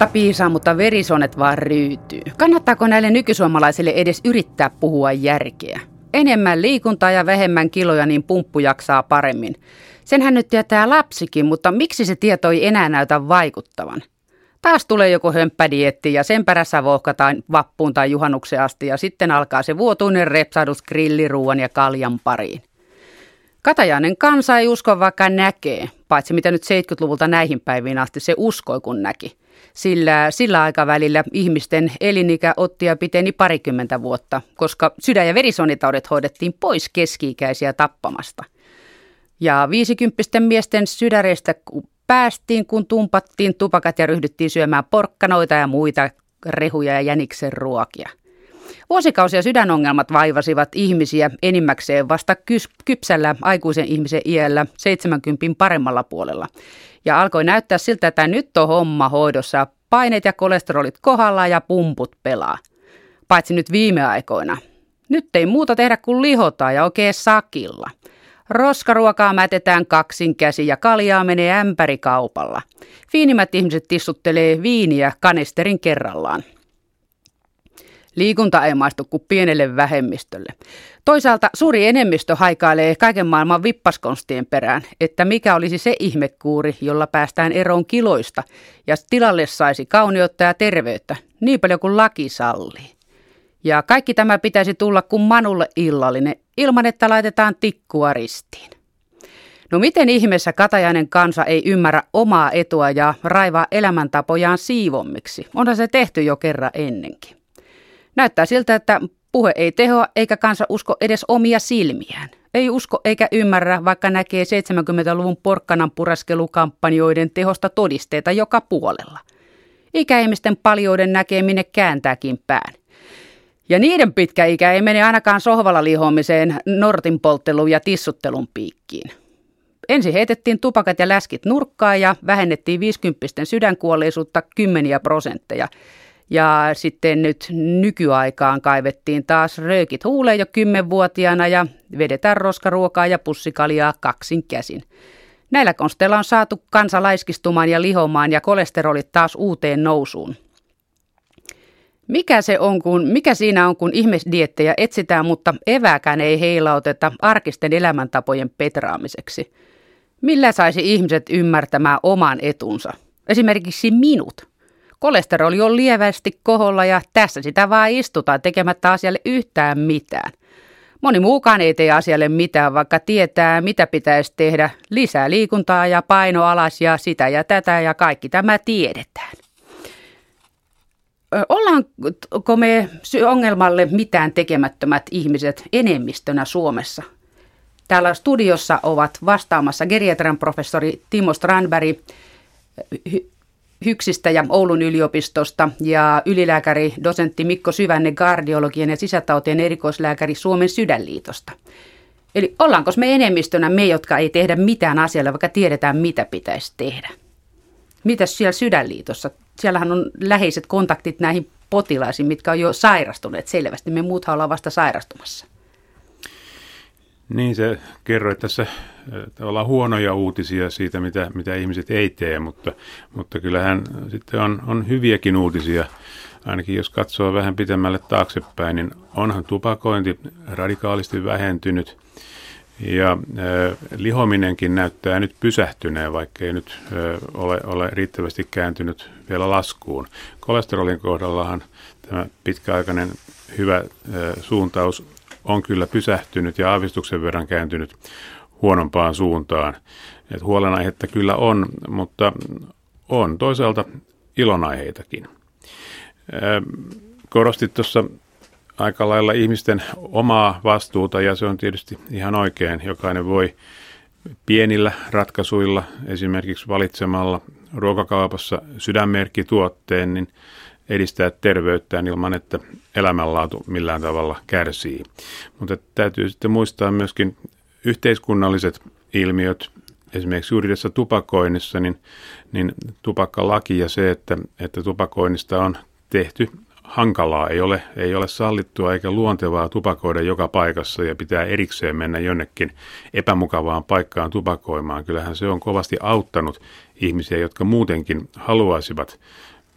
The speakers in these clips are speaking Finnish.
Vuotta piisaa, mutta verisonet vaan ryytyy. Kannattaako näille nykysuomalaisille edes yrittää puhua järkeä? Enemmän liikuntaa ja vähemmän kiloja, niin pumppu jaksaa paremmin. Senhän nyt tietää lapsikin, mutta miksi se tieto ei enää näytä vaikuttavan? Taas tulee joku hömppädietti ja sen perässä vohkataan vappuun tai juhannukseen asti ja sitten alkaa se vuotuinen repsadus grilliruuan ja kaljan pariin. Katajainen kansa ei usko vaikka näkee, paitsi mitä nyt 70-luvulta näihin päiviin asti se uskoi kun näki. Sillä sillä aikavälillä ihmisten elinikä otti ja piteni parikymmentä vuotta, koska sydän- ja verisonitaudet hoidettiin pois keski-ikäisiä tappamasta. Ja viisikymppisten miesten sydäreistä päästiin, kun tumpattiin tupakat ja ryhdyttiin syömään porkkanoita ja muita rehuja ja jäniksen ruokia. Vuosikausia sydänongelmat vaivasivat ihmisiä enimmäkseen vasta kypsällä aikuisen ihmisen iällä 70 paremmalla puolella. Ja alkoi näyttää siltä, että nyt on homma hoidossa. Paineet ja kolesterolit kohdalla ja pumput pelaa. Paitsi nyt viime aikoina. Nyt ei muuta tehdä kuin lihota ja oikein sakilla. Roskaruokaa mätetään kaksin käsi ja kaljaa menee ämpärikaupalla. Fiinimmät ihmiset tissuttelee viiniä kanisterin kerrallaan. Liikunta ei maistu kuin pienelle vähemmistölle. Toisaalta suuri enemmistö haikailee kaiken maailman vippaskonstien perään, että mikä olisi se ihmekuuri, jolla päästään eroon kiloista ja tilalle saisi kauneutta ja terveyttä, niin paljon kuin laki sallii. Ja kaikki tämä pitäisi tulla kuin Manulle illallinen, ilman että laitetaan tikkua ristiin. No miten ihmeessä Katajainen kansa ei ymmärrä omaa etua ja raivaa elämäntapojaan siivommiksi? Onhan se tehty jo kerran ennenkin. Näyttää siltä, että puhe ei tehoa eikä kansa usko edes omia silmiään. Ei usko eikä ymmärrä, vaikka näkee 70-luvun porkkanan puraskelukampanjoiden tehosta todisteita joka puolella. Ikäihmisten paljouden näkee minne kääntääkin pään. Ja niiden pitkä ikä ei mene ainakaan sohvalla lihomiseen, nortin ja tissuttelun piikkiin. Ensin heitettiin tupakat ja läskit nurkkaan ja vähennettiin 50 sydänkuolleisuutta kymmeniä prosentteja. Ja sitten nyt nykyaikaan kaivettiin taas röökit huuleen jo kymmenvuotiaana ja vedetään roskaruokaa ja pussikaljaa kaksin käsin. Näillä konsteilla on saatu kansa laiskistumaan ja lihomaan ja kolesterolit taas uuteen nousuun. Mikä, se on, kun, mikä siinä on, kun ihmisdiettejä etsitään, mutta evääkään ei heilauteta arkisten elämäntapojen petraamiseksi? Millä saisi ihmiset ymmärtämään oman etunsa? Esimerkiksi minut. Kolesteroli on lievästi koholla ja tässä sitä vaan istutaan tekemättä asialle yhtään mitään. Moni muukaan ei tee asialle mitään, vaikka tietää, mitä pitäisi tehdä. Lisää liikuntaa ja paino alas ja sitä ja tätä ja kaikki tämä tiedetään. Ollaanko me ongelmalle mitään tekemättömät ihmiset enemmistönä Suomessa? Täällä studiossa ovat vastaamassa geriatrian professori Timo Strandberg Hyksistä ja Oulun yliopistosta ja ylilääkäri dosentti Mikko Syvänne kardiologian ja sisätautien erikoislääkäri Suomen sydänliitosta. Eli ollaanko me enemmistönä me, jotka ei tehdä mitään asialle, vaikka tiedetään, mitä pitäisi tehdä? Mitäs siellä sydänliitossa? Siellähän on läheiset kontaktit näihin potilaisiin, mitkä on jo sairastuneet selvästi. Me muuthan ollaan vasta sairastumassa. Niin, se kerroit tässä tavallaan huonoja uutisia siitä, mitä, mitä ihmiset ei tee, mutta, mutta kyllähän sitten on, on hyviäkin uutisia. Ainakin jos katsoo vähän pitemmälle taaksepäin, niin onhan tupakointi radikaalisti vähentynyt – ja lihominenkin näyttää nyt pysähtyneen, vaikka ei nyt ole, ole riittävästi kääntynyt vielä laskuun. Kolesterolin kohdallahan tämä pitkäaikainen hyvä suuntaus on kyllä pysähtynyt ja aavistuksen verran kääntynyt huonompaan suuntaan. Et huolenaihetta kyllä on, mutta on toisaalta ilonaiheitakin. Korostit tuossa aika lailla ihmisten omaa vastuuta ja se on tietysti ihan oikein. Jokainen voi pienillä ratkaisuilla, esimerkiksi valitsemalla ruokakaupassa sydänmerkkituotteen, niin edistää terveyttään ilman, että elämänlaatu millään tavalla kärsii. Mutta täytyy sitten muistaa myöskin yhteiskunnalliset ilmiöt, esimerkiksi juuri tässä tupakoinnissa, niin, niin tupakkalaki ja se, että, että tupakoinnista on tehty hankalaa, ei ole, ei ole sallittua eikä luontevaa tupakoida joka paikassa ja pitää erikseen mennä jonnekin epämukavaan paikkaan tupakoimaan. Kyllähän se on kovasti auttanut ihmisiä, jotka muutenkin haluaisivat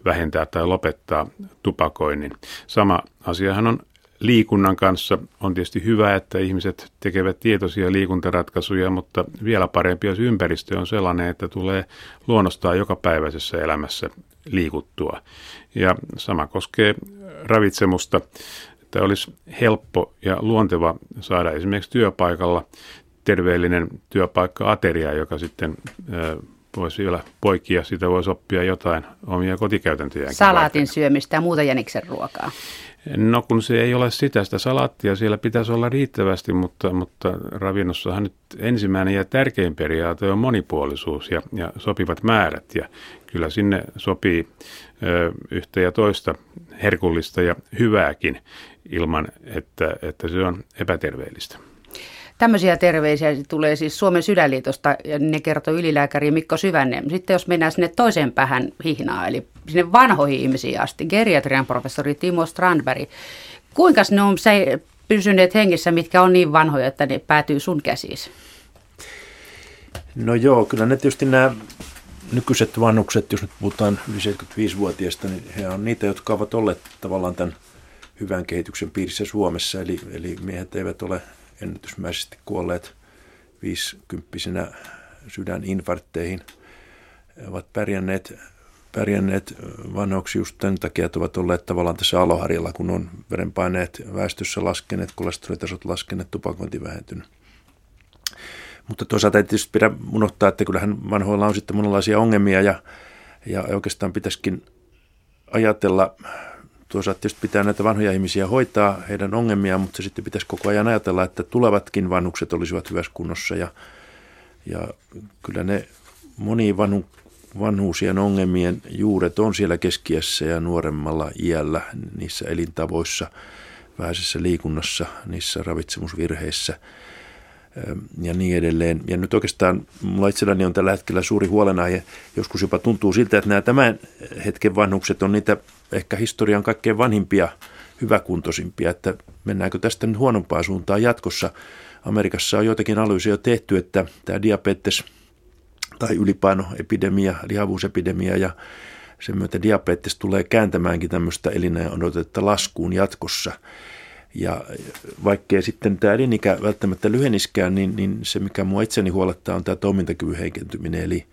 vähentää tai lopettaa tupakoinnin. Sama asiahan on liikunnan kanssa. On tietysti hyvä, että ihmiset tekevät tietoisia liikuntaratkaisuja, mutta vielä parempi, jos ympäristö on sellainen, että tulee luonnostaan jokapäiväisessä elämässä liikuttua. Ja sama koskee ravitsemusta, että olisi helppo ja luonteva saada esimerkiksi työpaikalla terveellinen työpaikka-ateria, joka sitten voisi vielä poikia, sitä voisi oppia jotain omia kotikäytäntöjä. Salaatin varten. syömistä ja muuta jäniksen ruokaa. No kun se ei ole sitä, sitä salaattia siellä pitäisi olla riittävästi, mutta, mutta ravinnossahan nyt ensimmäinen ja tärkein periaate on monipuolisuus ja, ja sopivat määrät. Ja kyllä sinne sopii ö, yhtä ja toista herkullista ja hyvääkin ilman, että, että se on epäterveellistä. Tämmöisiä terveisiä tulee siis Suomen sydänliitosta ja ne kertoo ylilääkäri Mikko Syvänne. Sitten jos mennään sinne toiseen päähän hihnaa, eli sinne vanhoihin ihmisiin asti, geriatrian professori Timo Strandberg. Kuinka ne on se, pysyneet hengissä, mitkä on niin vanhoja, että ne päätyy sun käsiin? No joo, kyllä ne tietysti nämä nykyiset vanhukset, jos nyt puhutaan yli 75-vuotiaista, niin he on niitä, jotka ovat olleet tavallaan tämän hyvän kehityksen piirissä Suomessa. Eli, eli miehet eivät ole ennätysmäisesti kuolleet viisikymppisenä sydäninfarkteihin. Ovat pärjänneet, pärjänneet vanhoiksi just tämän takia, että ovat olleet tavallaan tässä aloharjalla, kun on verenpaineet väestössä laskeneet, kolesterolitasot laskeneet, tupakointi vähentynyt. Mutta toisaalta ei tietysti pidä unohtaa, että kyllähän vanhoilla on sitten monenlaisia ongelmia ja, ja oikeastaan pitäisikin ajatella Toisaalta tietysti pitää näitä vanhoja ihmisiä hoitaa, heidän ongelmia, mutta sitten pitäisi koko ajan ajatella, että tulevatkin vanhukset olisivat hyvässä kunnossa. Ja, ja kyllä ne moni vanhu, vanhuusien ongelmien juuret on siellä keskiässä ja nuoremmalla iällä, niissä elintavoissa, vähäisessä liikunnassa, niissä ravitsemusvirheissä ja niin edelleen. Ja nyt oikeastaan mulla itselläni on tällä hetkellä suuri huolenaihe. Joskus jopa tuntuu siltä, että nämä tämän hetken vanhukset on niitä ehkä historian kaikkein vanhimpia, hyväkuntoisimpia, että mennäänkö tästä nyt huonompaan suuntaan jatkossa. Amerikassa on joitakin analyysiä tehty, että tämä diabetes tai ylipainoepidemia, lihavuusepidemia ja sen myötä diabetes tulee kääntämäänkin tämmöistä elinajan odotetta laskuun jatkossa. Ja vaikkei sitten tämä elinikä välttämättä lyheniskään, niin, niin se mikä mua itseni huolettaa on tämä toimintakyvyn heikentyminen. Eli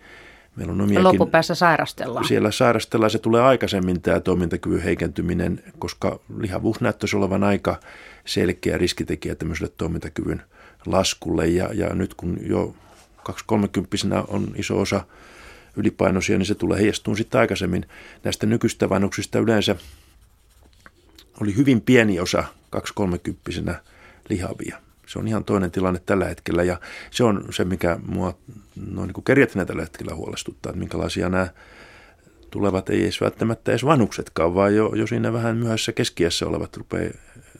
Meillä on omiakin, Loppupäässä sairastellaan. Siellä sairastellaan, se tulee aikaisemmin tämä toimintakyvyn heikentyminen, koska lihavuus näyttäisi olevan aika selkeä riskitekijä tämmöiselle toimintakyvyn laskulle. Ja, ja nyt kun jo 230 on iso osa ylipainoisia, niin se tulee heijastumaan sitten aikaisemmin. Näistä nykyistä vanhuksista yleensä oli hyvin pieni osa 230 lihavia. Se on ihan toinen tilanne tällä hetkellä ja se on se, mikä mua noin niin kerjätinä tällä hetkellä huolestuttaa, että minkälaisia nämä tulevat, ei edes välttämättä edes vanhuksetkaan, vaan jo, jo siinä vähän myöhässä keskiässä olevat rupeaa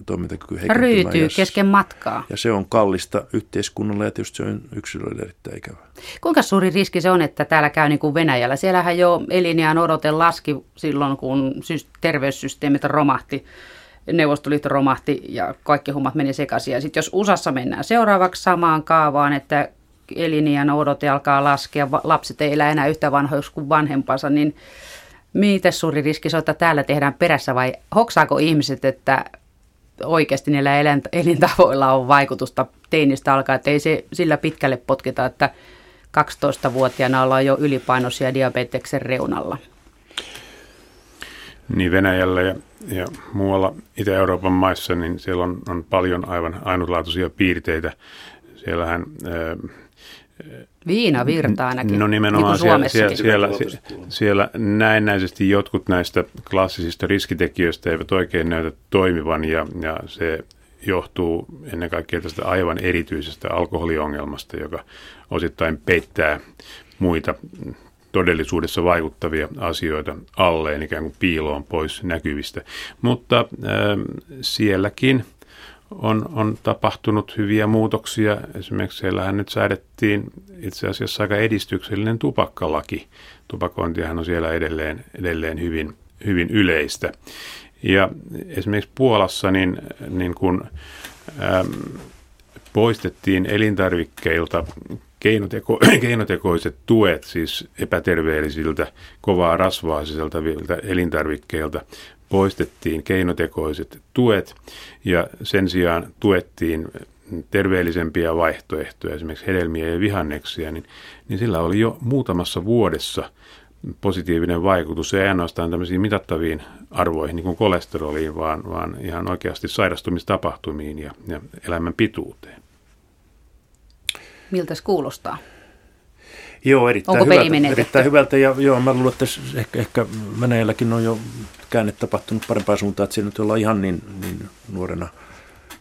toimintakyky heikentymään. Ryytyy kesken matkaa. Ja se on kallista yhteiskunnalle ja tietysti se on yksilöille erittäin ikävää. Kuinka suuri riski se on, että täällä käy niin kuin Venäjällä? Siellähän jo elinjään odote laski silloin, kun terveyssysteemit romahti Neuvostoliitto romahti ja kaikki hommat meni sekaisin. Ja sitten jos USAssa mennään seuraavaksi samaan kaavaan, että eliniän odote alkaa laskea, lapset ei elä enää yhtä vanhoiksi kuin vanhempansa, niin miten suuri riski se että täällä tehdään perässä vai hoksaako ihmiset, että oikeasti niillä elintavoilla on vaikutusta teinistä alkaa, että ei se sillä pitkälle potkita, että 12-vuotiaana ollaan jo ylipainoisia diabeteksen reunalla. Niin Venäjällä ja, ja muualla Itä-Euroopan maissa, niin siellä on, on paljon aivan ainutlaatuisia piirteitä. Siellähän ää, Viina virtaa ainakin, No nimenomaan niin siellä, siellä, siellä, siellä näennäisesti jotkut näistä klassisista riskitekijöistä eivät oikein näytä toimivan ja, ja se johtuu ennen kaikkea tästä aivan erityisestä alkoholiongelmasta, joka osittain peittää muita todellisuudessa vaikuttavia asioita alleen ikään kuin piiloon pois näkyvistä. Mutta äh, sielläkin on, on tapahtunut hyviä muutoksia. Esimerkiksi siellähän nyt säädettiin itse asiassa aika edistyksellinen tupakkalaki. Tupakointihan on siellä edelleen, edelleen hyvin, hyvin yleistä. Ja esimerkiksi Puolassa niin, niin kun, ähm, poistettiin elintarvikkeilta keinoteko, keinotekoiset tuet, siis epäterveellisiltä, kovaa rasvaasiselta elintarvikkeilta, poistettiin keinotekoiset tuet ja sen sijaan tuettiin terveellisempiä vaihtoehtoja, esimerkiksi hedelmiä ja vihanneksia, niin, niin sillä oli jo muutamassa vuodessa positiivinen vaikutus, ei ainoastaan tämmöisiin mitattaviin arvoihin, niin kuin kolesteroliin, vaan, vaan ihan oikeasti sairastumistapahtumiin ja, ja elämän pituuteen. Miltä se kuulostaa? Joo, erittäin Onko hyvältä, erittäin hyvältä. Ja joo, mä luulen, että ehkä, ehkä Venäjälläkin on jo käänne tapahtunut parempaan suuntaan, että siinä nyt ollaan ihan niin, niin nuorena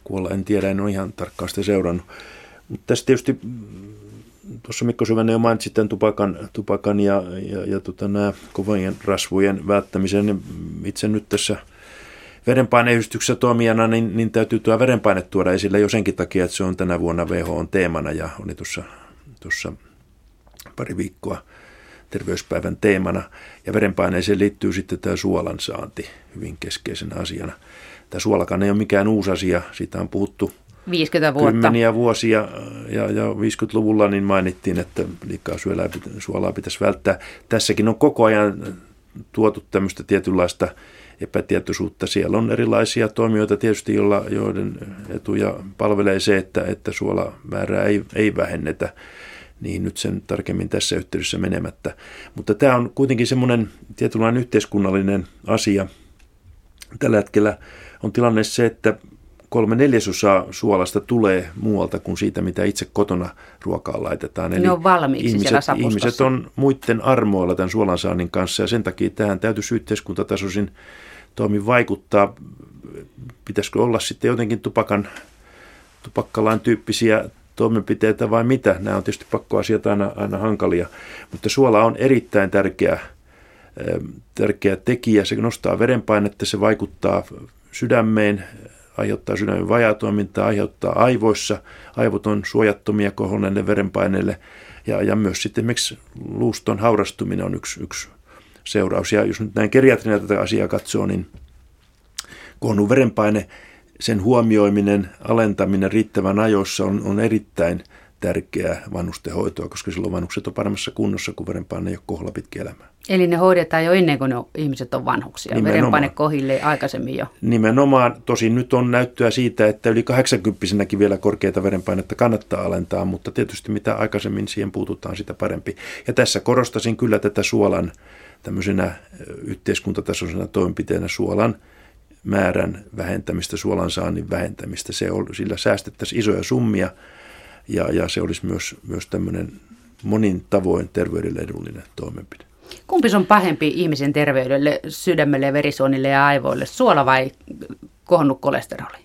kuolla. En tiedä, en ole ihan tarkkaan sitä seurannut. Mutta tässä tietysti tuossa Mikko Syvänen jo mainitsi tämän tupakan, tupakan ja, ja, ja tota, nämä kovien rasvujen välttämisen. Niin itse nyt tässä verenpaineyhdistyksessä toimijana, niin, niin täytyy tuo verenpaine tuoda esille jo senkin takia, että se on tänä vuonna WHO teemana ja oli tuossa, tuossa pari viikkoa terveyspäivän teemana. Ja verenpaineeseen liittyy sitten tämä suolan saanti hyvin keskeisenä asiana. Tämä suolakaan ei ole mikään uusi asia, siitä on puhuttu 50 vuotta. Kymmeniä vuosia ja, ja 50-luvulla niin mainittiin, että liikaa suolaa pitäisi välttää. Tässäkin on koko ajan tuotu tämmöistä tietynlaista epätietoisuutta. Siellä on erilaisia toimijoita tietysti, joilla, joiden etuja palvelee se, että, että suolamäärää ei, ei vähennetä niin nyt sen tarkemmin tässä yhteydessä menemättä. Mutta tämä on kuitenkin semmoinen tietynlainen yhteiskunnallinen asia. Tällä hetkellä on tilanne se, että kolme neljäsosaa suolasta tulee muualta kuin siitä, mitä itse kotona ruokaan laitetaan. Eli ne on valmiiksi ihmiset, ihmiset on muiden armoilla tämän suolansaannin kanssa ja sen takia tähän täytyisi yhteiskuntatasoisin toimi vaikuttaa. Pitäisikö olla sitten jotenkin tupakan, tupakkalain tyyppisiä toimenpiteitä vai mitä? Nämä on tietysti pakkoasiat aina, aina hankalia, mutta suola on erittäin tärkeä, tärkeä tekijä. Se nostaa verenpainetta, se vaikuttaa sydämeen, aiheuttaa sydämen vajatoimintaa, aiheuttaa aivoissa, aivot on suojattomia kohonneille verenpaineille ja, ja myös sitten esimerkiksi luuston haurastuminen on yksi, yksi seuraus. Ja jos nyt näin geriatrina tätä asiaa katsoo, niin kohonnut verenpaine, sen huomioiminen, alentaminen riittävän ajoissa on, on erittäin tärkeää vanhustenhoitoa, koska silloin vanhukset on paremmassa kunnossa, kun verenpaine ei ole kohdalla pitkä elämä. Eli ne hoidetaan jo ennen kuin ne ihmiset on vanhuksia, Nimenomaan. verenpaine kohille aikaisemmin jo. Nimenomaan, tosin nyt on näyttöä siitä, että yli 80 vielä korkeita verenpainetta kannattaa alentaa, mutta tietysti mitä aikaisemmin siihen puututaan, sitä parempi. Ja tässä korostasin kyllä tätä suolan tämmöisenä yhteiskuntatasoisena toimenpiteenä suolan määrän vähentämistä, suolan saannin vähentämistä. Se on, sillä säästettäisiin isoja summia ja, ja se olisi myös, myös tämmöinen monin tavoin terveydelle edullinen toimenpide. Kumpi on pahempi ihmisen terveydelle, sydämelle, verisuonille ja aivoille, suola vai kohonnut kolesteroli?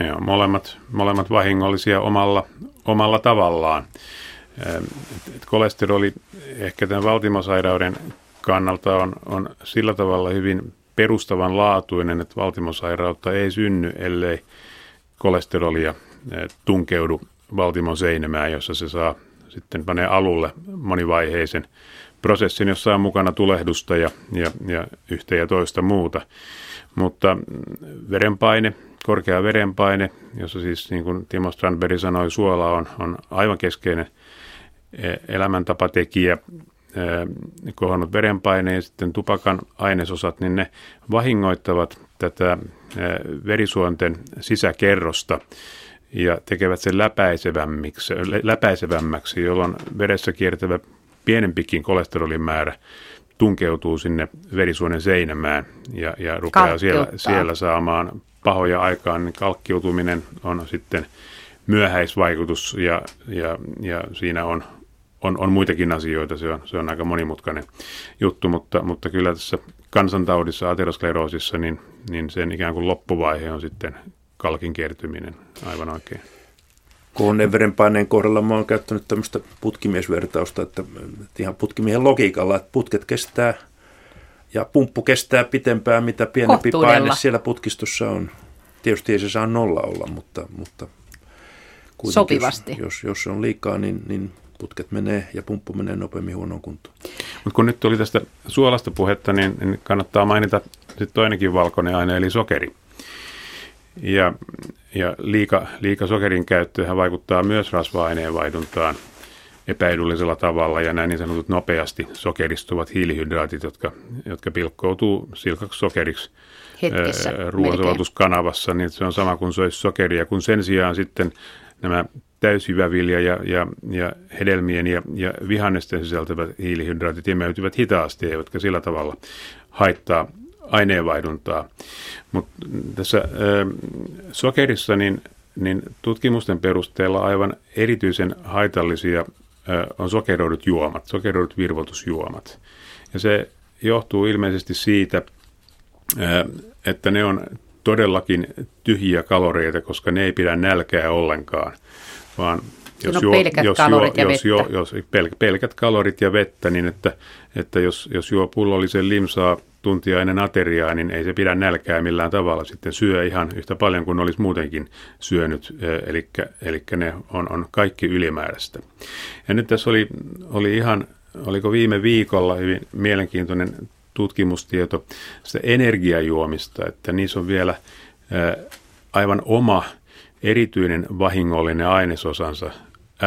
Ne on molemmat, molemmat vahingollisia omalla, omalla tavallaan. Et kolesteroli ehkä tämän valtimosairauden kannalta on, on sillä tavalla hyvin perustavanlaatuinen, että valtimosairautta ei synny, ellei kolesterolia tunkeudu valtimon seinämään, jossa se saa sitten panee alulle monivaiheisen prosessin, jossa on mukana tulehdusta ja, ja, ja yhtä ja toista muuta. Mutta verenpaine, korkea verenpaine, jossa siis niin kuin Timo Strandberg sanoi, suola on, on aivan keskeinen e, elämäntapatekijä, e, kohonnut verenpaine ja sitten tupakan ainesosat, niin ne vahingoittavat tätä e, verisuonten sisäkerrosta ja tekevät sen läpäisevämmiksi, läpäisevämmäksi, jolloin veressä kiertävä pienempikin kolesterolin määrä tunkeutuu sinne verisuonen seinämään ja, ja rupeaa siellä, siellä saamaan pahoja aikaan, niin kalkkiutuminen on sitten myöhäisvaikutus ja, ja, ja siinä on, on, on muitakin asioita, se on, se on aika monimutkainen juttu, mutta, mutta kyllä tässä kansantaudissa, ateroskleroosissa, niin, niin sen ikään kuin loppuvaihe on sitten kalkin kertyminen aivan oikein. Kohonneen verenpaineen kohdalla mä oon käyttänyt tämmöistä putkimiesvertausta, että, että ihan putkimiehen logiikalla, että putket kestää ja pumppu kestää pitempään, mitä pienempi paine siellä putkistossa on. Tietysti ei se saa nolla olla, mutta, mutta Sopivasti. Jos, jos, jos se on liikaa, niin, niin putket menee ja pumppu menee nopeammin huonoon kuntoon. Mutta kun nyt tuli tästä suolasta puhetta, niin, niin kannattaa mainita sitten toinenkin valkoinen aine, eli sokeri. Ja, ja liika, liika sokerin käyttö vaikuttaa myös rasva-aineen vaihduntaan epäedullisella tavalla ja näin niin sanotut nopeasti sokeristuvat hiilihydraatit, jotka, jotka pilkkoutuu silkaksi sokeriksi Hetkessä, ruoansulatuskanavassa, niin se on sama kuin olisi sokeria, kun sen sijaan sitten nämä täysjyvävilja ja, ja, ja hedelmien ja, ja vihannesten sisältävät hiilihydraatit imeytyvät hitaasti, eivätkä sillä tavalla haittaa aineenvaihduntaa. Mutta tässä ö, sokerissa niin, niin tutkimusten perusteella aivan erityisen haitallisia ö, on sokeroidut juomat, sokeroidut virvoitusjuomat. Ja se johtuu ilmeisesti siitä, ö, että ne on todellakin tyhjiä kaloreita, koska ne ei pidä nälkää ollenkaan, vaan jos, juo, pelkät jos, kalorit juo, ja jos, vettä. jos pel, pelkät kalorit ja vettä, niin että, että jos, jos juo pullollisen limsaa tuntia ennen ateriaa, niin ei se pidä nälkää millään tavalla. Sitten syö ihan yhtä paljon kuin olisi muutenkin syönyt, eli, eli ne on, on kaikki ylimääräistä. Ja nyt tässä oli, oli ihan, oliko viime viikolla hyvin mielenkiintoinen tutkimustieto sitä energiajuomista, että niissä on vielä aivan oma erityinen vahingollinen ainesosansa,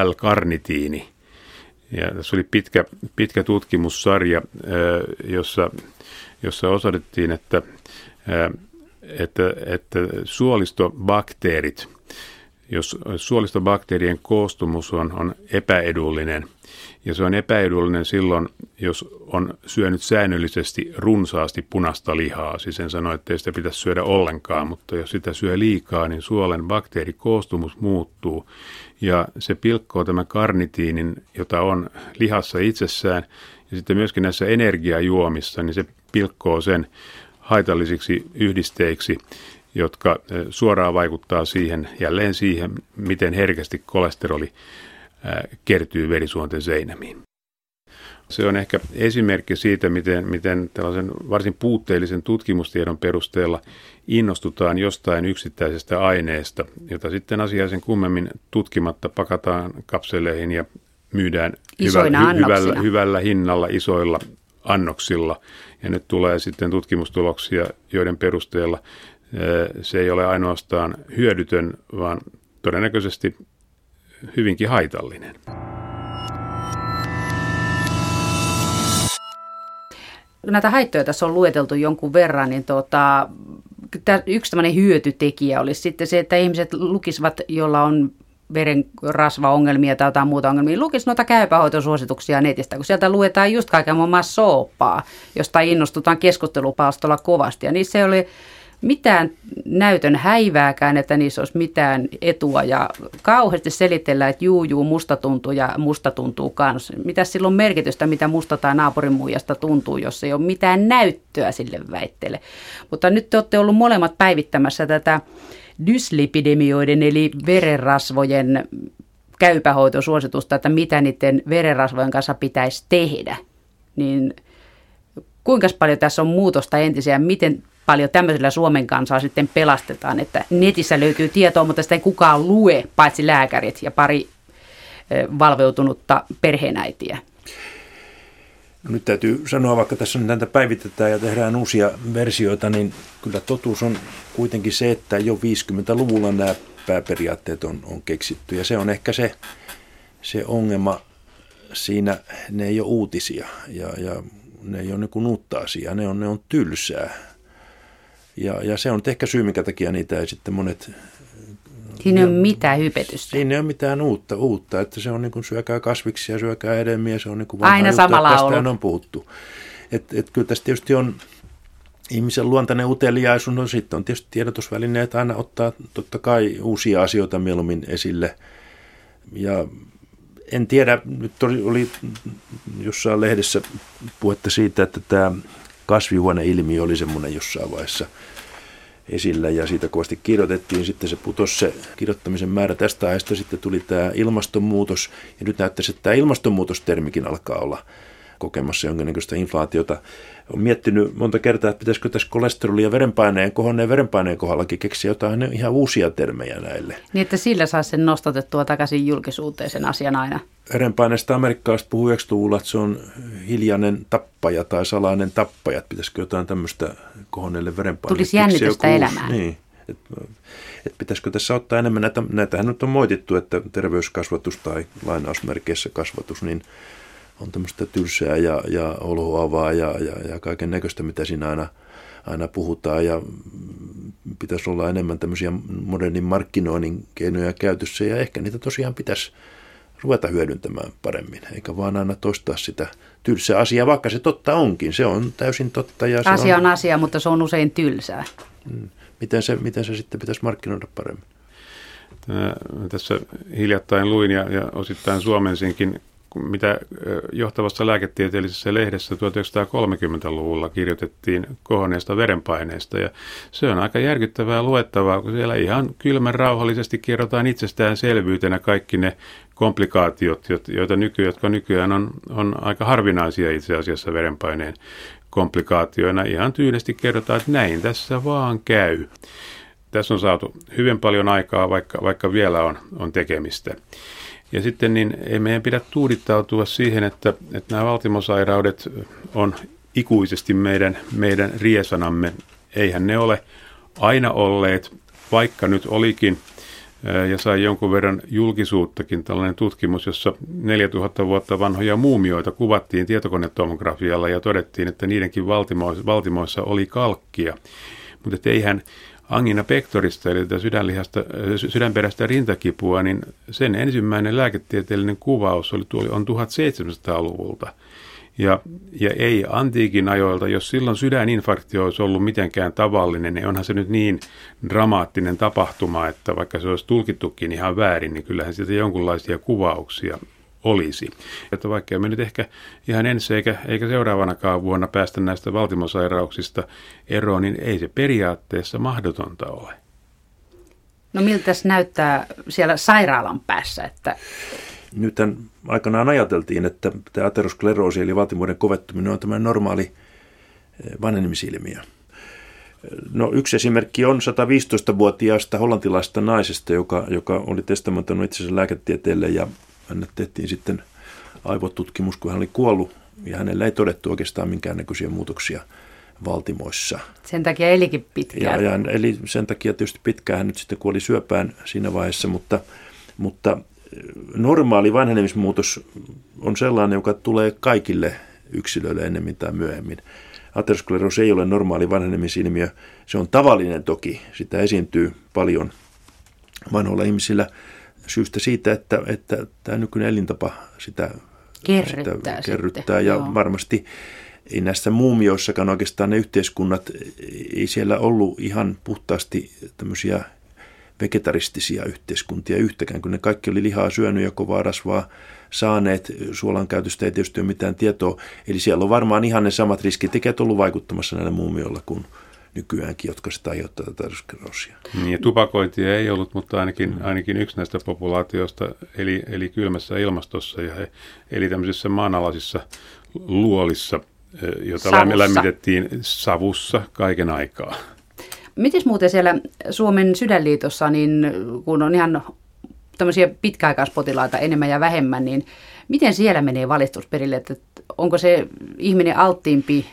L-karnitiini. Ja tässä oli pitkä, pitkä tutkimussarja, jossa, jossa osoitettiin, että, että, että suolistobakteerit, jos suolistobakteerien koostumus on, on epäedullinen – ja se on epäedullinen silloin, jos on syönyt säännöllisesti runsaasti punasta lihaa. Siis en sano, että sitä pitäisi syödä ollenkaan, mutta jos sitä syö liikaa, niin suolen bakteerikoostumus muuttuu. Ja se pilkkoo tämän karnitiinin, jota on lihassa itsessään, ja sitten myöskin näissä energiajuomissa, niin se pilkkoo sen haitallisiksi yhdisteiksi, jotka suoraan vaikuttaa siihen, jälleen siihen, miten herkästi kolesteroli kertyy verisuonten seinämiin. Se on ehkä esimerkki siitä, miten, miten tällaisen varsin puutteellisen tutkimustiedon perusteella innostutaan jostain yksittäisestä aineesta, jota sitten asiaisen kummemmin tutkimatta pakataan kapseleihin ja myydään hyvällä, hyvällä, hyvällä hinnalla isoilla annoksilla. Ja nyt tulee sitten tutkimustuloksia, joiden perusteella se ei ole ainoastaan hyödytön, vaan todennäköisesti hyvinkin haitallinen. Näitä haittoja tässä on lueteltu jonkun verran, niin tuota, yksi tämmöinen hyötytekijä olisi sitten se, että ihmiset lukisivat, jolla on veren rasvaongelmia tai jotain muuta ongelmia, lukisi noita käypähoitosuosituksia netistä, kun sieltä luetaan just kaiken muun soopaa, josta innostutaan keskustelupalstolla kovasti. Ja niissä ei ole mitään näytön häivääkään, että niissä olisi mitään etua ja kauheasti selitellään, että juu, juu, musta tuntuu ja musta tuntuu kanssa. Mitä silloin merkitystä, mitä musta tai naapurin muijasta tuntuu, jos ei ole mitään näyttöä sille väitteelle. Mutta nyt te olette ollut molemmat päivittämässä tätä dyslipidemioiden eli verenrasvojen käypähoitosuositusta, että mitä niiden verenrasvojen kanssa pitäisi tehdä. Niin kuinka paljon tässä on muutosta entisiä, miten paljon tämmöisellä Suomen kansaa sitten pelastetaan, että netissä löytyy tietoa, mutta sitä ei kukaan lue, paitsi lääkärit ja pari valveutunutta perheenäitiä. No nyt täytyy sanoa, vaikka tässä näitä päivitetään ja tehdään uusia versioita, niin kyllä totuus on kuitenkin se, että jo 50-luvulla nämä pääperiaatteet on, on keksitty. Ja se on ehkä se, se ongelma siinä, ne ei ole uutisia ja, ja ne ei ole niin uutta asiaa, ne on, ne on tylsää. Ja, ja se on ehkä syy, minkä takia niitä ei sitten monet... Siinä ei ole mitään hypetystä. Siinä ei ole mitään uutta, uutta että se on niin kuin syökää kasviksia, syökää hedelmiä, se on niin kuin Aina sama laulu. on puhuttu. Et, et kyllä tässä tietysti on ihmisen luontainen uteliaisuus, no sitten on tietysti tiedotusvälineet aina ottaa totta kai uusia asioita mieluummin esille. Ja en tiedä, nyt oli, oli jossain lehdessä puhetta siitä, että tämä kasvihuoneilmiö oli semmoinen jossain vaiheessa esillä ja siitä kovasti kirjoitettiin. Sitten se putosi se kirjoittamisen määrä tästä ajasta. Sitten tuli tämä ilmastonmuutos ja nyt näyttäisi, että tämä ilmastonmuutostermikin alkaa olla kokemassa jonkinnäköistä inflaatiota. Olen miettinyt monta kertaa, että pitäisikö tässä kolesteroli ja verenpaineen, kohonneen verenpaineen kohdallakin keksiä jotain ihan uusia termejä näille. Niin, että sillä saa sen nostatettua takaisin julkisuuteen sen asian aina. Verenpaineesta amerikkalaiset puhuu 90-luvulla, että se on hiljainen tappaja tai salainen tappaja. Pitäisikö jotain tämmöistä kohonneelle verenpaineelle Tulisi jännitystä elämään. Niin, Et, et pitäisikö tässä ottaa enemmän näitä, näitähän nyt on moitittu, että terveyskasvatus tai lainausmerkeissä kasvatus, niin on tämmöistä tylsää ja, ja olohuavaa ja, ja, ja kaiken näköistä, mitä siinä aina, aina puhutaan ja pitäisi olla enemmän tämmöisiä modernin markkinoinnin keinoja käytössä ja ehkä niitä tosiaan pitäisi ruveta hyödyntämään paremmin, eikä vaan aina toistaa sitä tylsää asiaa, vaikka se totta onkin. Se on täysin totta. Ja se asia on, on asia, mutta se on usein tylsää. Mm. Miten se, miten se sitten pitäisi markkinoida paremmin? Tässä hiljattain luin ja, ja osittain suomensinkin mitä johtavassa lääketieteellisessä lehdessä 1930-luvulla kirjoitettiin kohonneesta verenpaineesta. Ja se on aika järkyttävää luettavaa, kun siellä ihan kylmän rauhallisesti kerrotaan itsestäänselvyytenä kaikki ne komplikaatiot, joita nyky, jotka nykyään on, on aika harvinaisia itse asiassa verenpaineen komplikaatioina. Ihan tyylisesti kerrotaan, että näin tässä vaan käy. Tässä on saatu hyvin paljon aikaa, vaikka, vaikka vielä on, on tekemistä. Ja sitten niin ei meidän pidä tuudittautua siihen, että, että nämä valtimosairaudet on ikuisesti meidän, meidän riesanamme. Eihän ne ole aina olleet, vaikka nyt olikin ja sai jonkun verran julkisuuttakin tällainen tutkimus, jossa 4000 vuotta vanhoja muumioita kuvattiin tietokonetomografialla ja todettiin, että niidenkin valtimoissa, valtimoissa oli kalkkia. Mutta eihän angina pectorista, eli sydänlihasta, sydänperäistä rintakipua, niin sen ensimmäinen lääketieteellinen kuvaus oli, on 1700-luvulta. Ja, ja ei antiikin ajoilta, jos silloin sydäninfarktio olisi ollut mitenkään tavallinen, niin onhan se nyt niin dramaattinen tapahtuma, että vaikka se olisi tulkittukin ihan väärin, niin kyllähän siitä jonkunlaisia kuvauksia olisi. Että vaikka me nyt ehkä ihan ensi eikä, eikä seuraavanakaan vuonna päästä näistä valtimosairauksista eroon, niin ei se periaatteessa mahdotonta ole. No miltä se näyttää siellä sairaalan päässä? Että... Nythän aikanaan ajateltiin, että tämä ateroskleroosi eli valtimoiden kovettuminen on tämä normaali eh, vanhenemisilmiö. No yksi esimerkki on 115-vuotiaasta hollantilaista naisesta, joka, joka oli testamentoinut itsensä lääketieteelle ja hänelle tehtiin sitten aivotutkimus, kun hän oli kuollut ja hänellä ei todettu oikeastaan minkäännäköisiä muutoksia valtimoissa. Sen takia elikin pitkään. Ja, ja eli sen takia tietysti pitkään hän nyt sitten kuoli syöpään siinä vaiheessa, mutta, mutta normaali vanhenemismuutos on sellainen, joka tulee kaikille yksilöille ennemmin tai myöhemmin. Aterosklerosi ei ole normaali vanhenemisilmiö. Se on tavallinen toki. Sitä esiintyy paljon vanhoilla ihmisillä syystä siitä, että, että tämä nykyinen elintapa sitä kerryttää, sitä kerryttää ja Joo. varmasti ei näissä muumioissakaan oikeastaan ne yhteiskunnat, ei siellä ollut ihan puhtaasti tämmöisiä vegetaristisia yhteiskuntia yhtäkään, kun ne kaikki oli lihaa syönyt ja kovaa rasvaa saaneet. Suolan käytöstä ei tietysti ole mitään tietoa. Eli siellä on varmaan ihan ne samat riskitekijät ollut vaikuttamassa näillä muumioilla kuin nykyäänkin, jotka sitä aiheuttaa tätä ateroskleroosia. Niin, ja tupakointia ei ollut, mutta ainakin, mm. ainakin yksi näistä populaatioista eli, eli kylmässä ilmastossa ja he eli tämmöisissä maanalaisissa luolissa, eh, jota savussa. lämmitettiin savussa kaiken aikaa. Miten muuten siellä Suomen sydänliitossa, niin kun on ihan tämmöisiä pitkäaikaispotilaita enemmän ja vähemmän, niin miten siellä menee valistusperille? Että onko se ihminen alttiimpi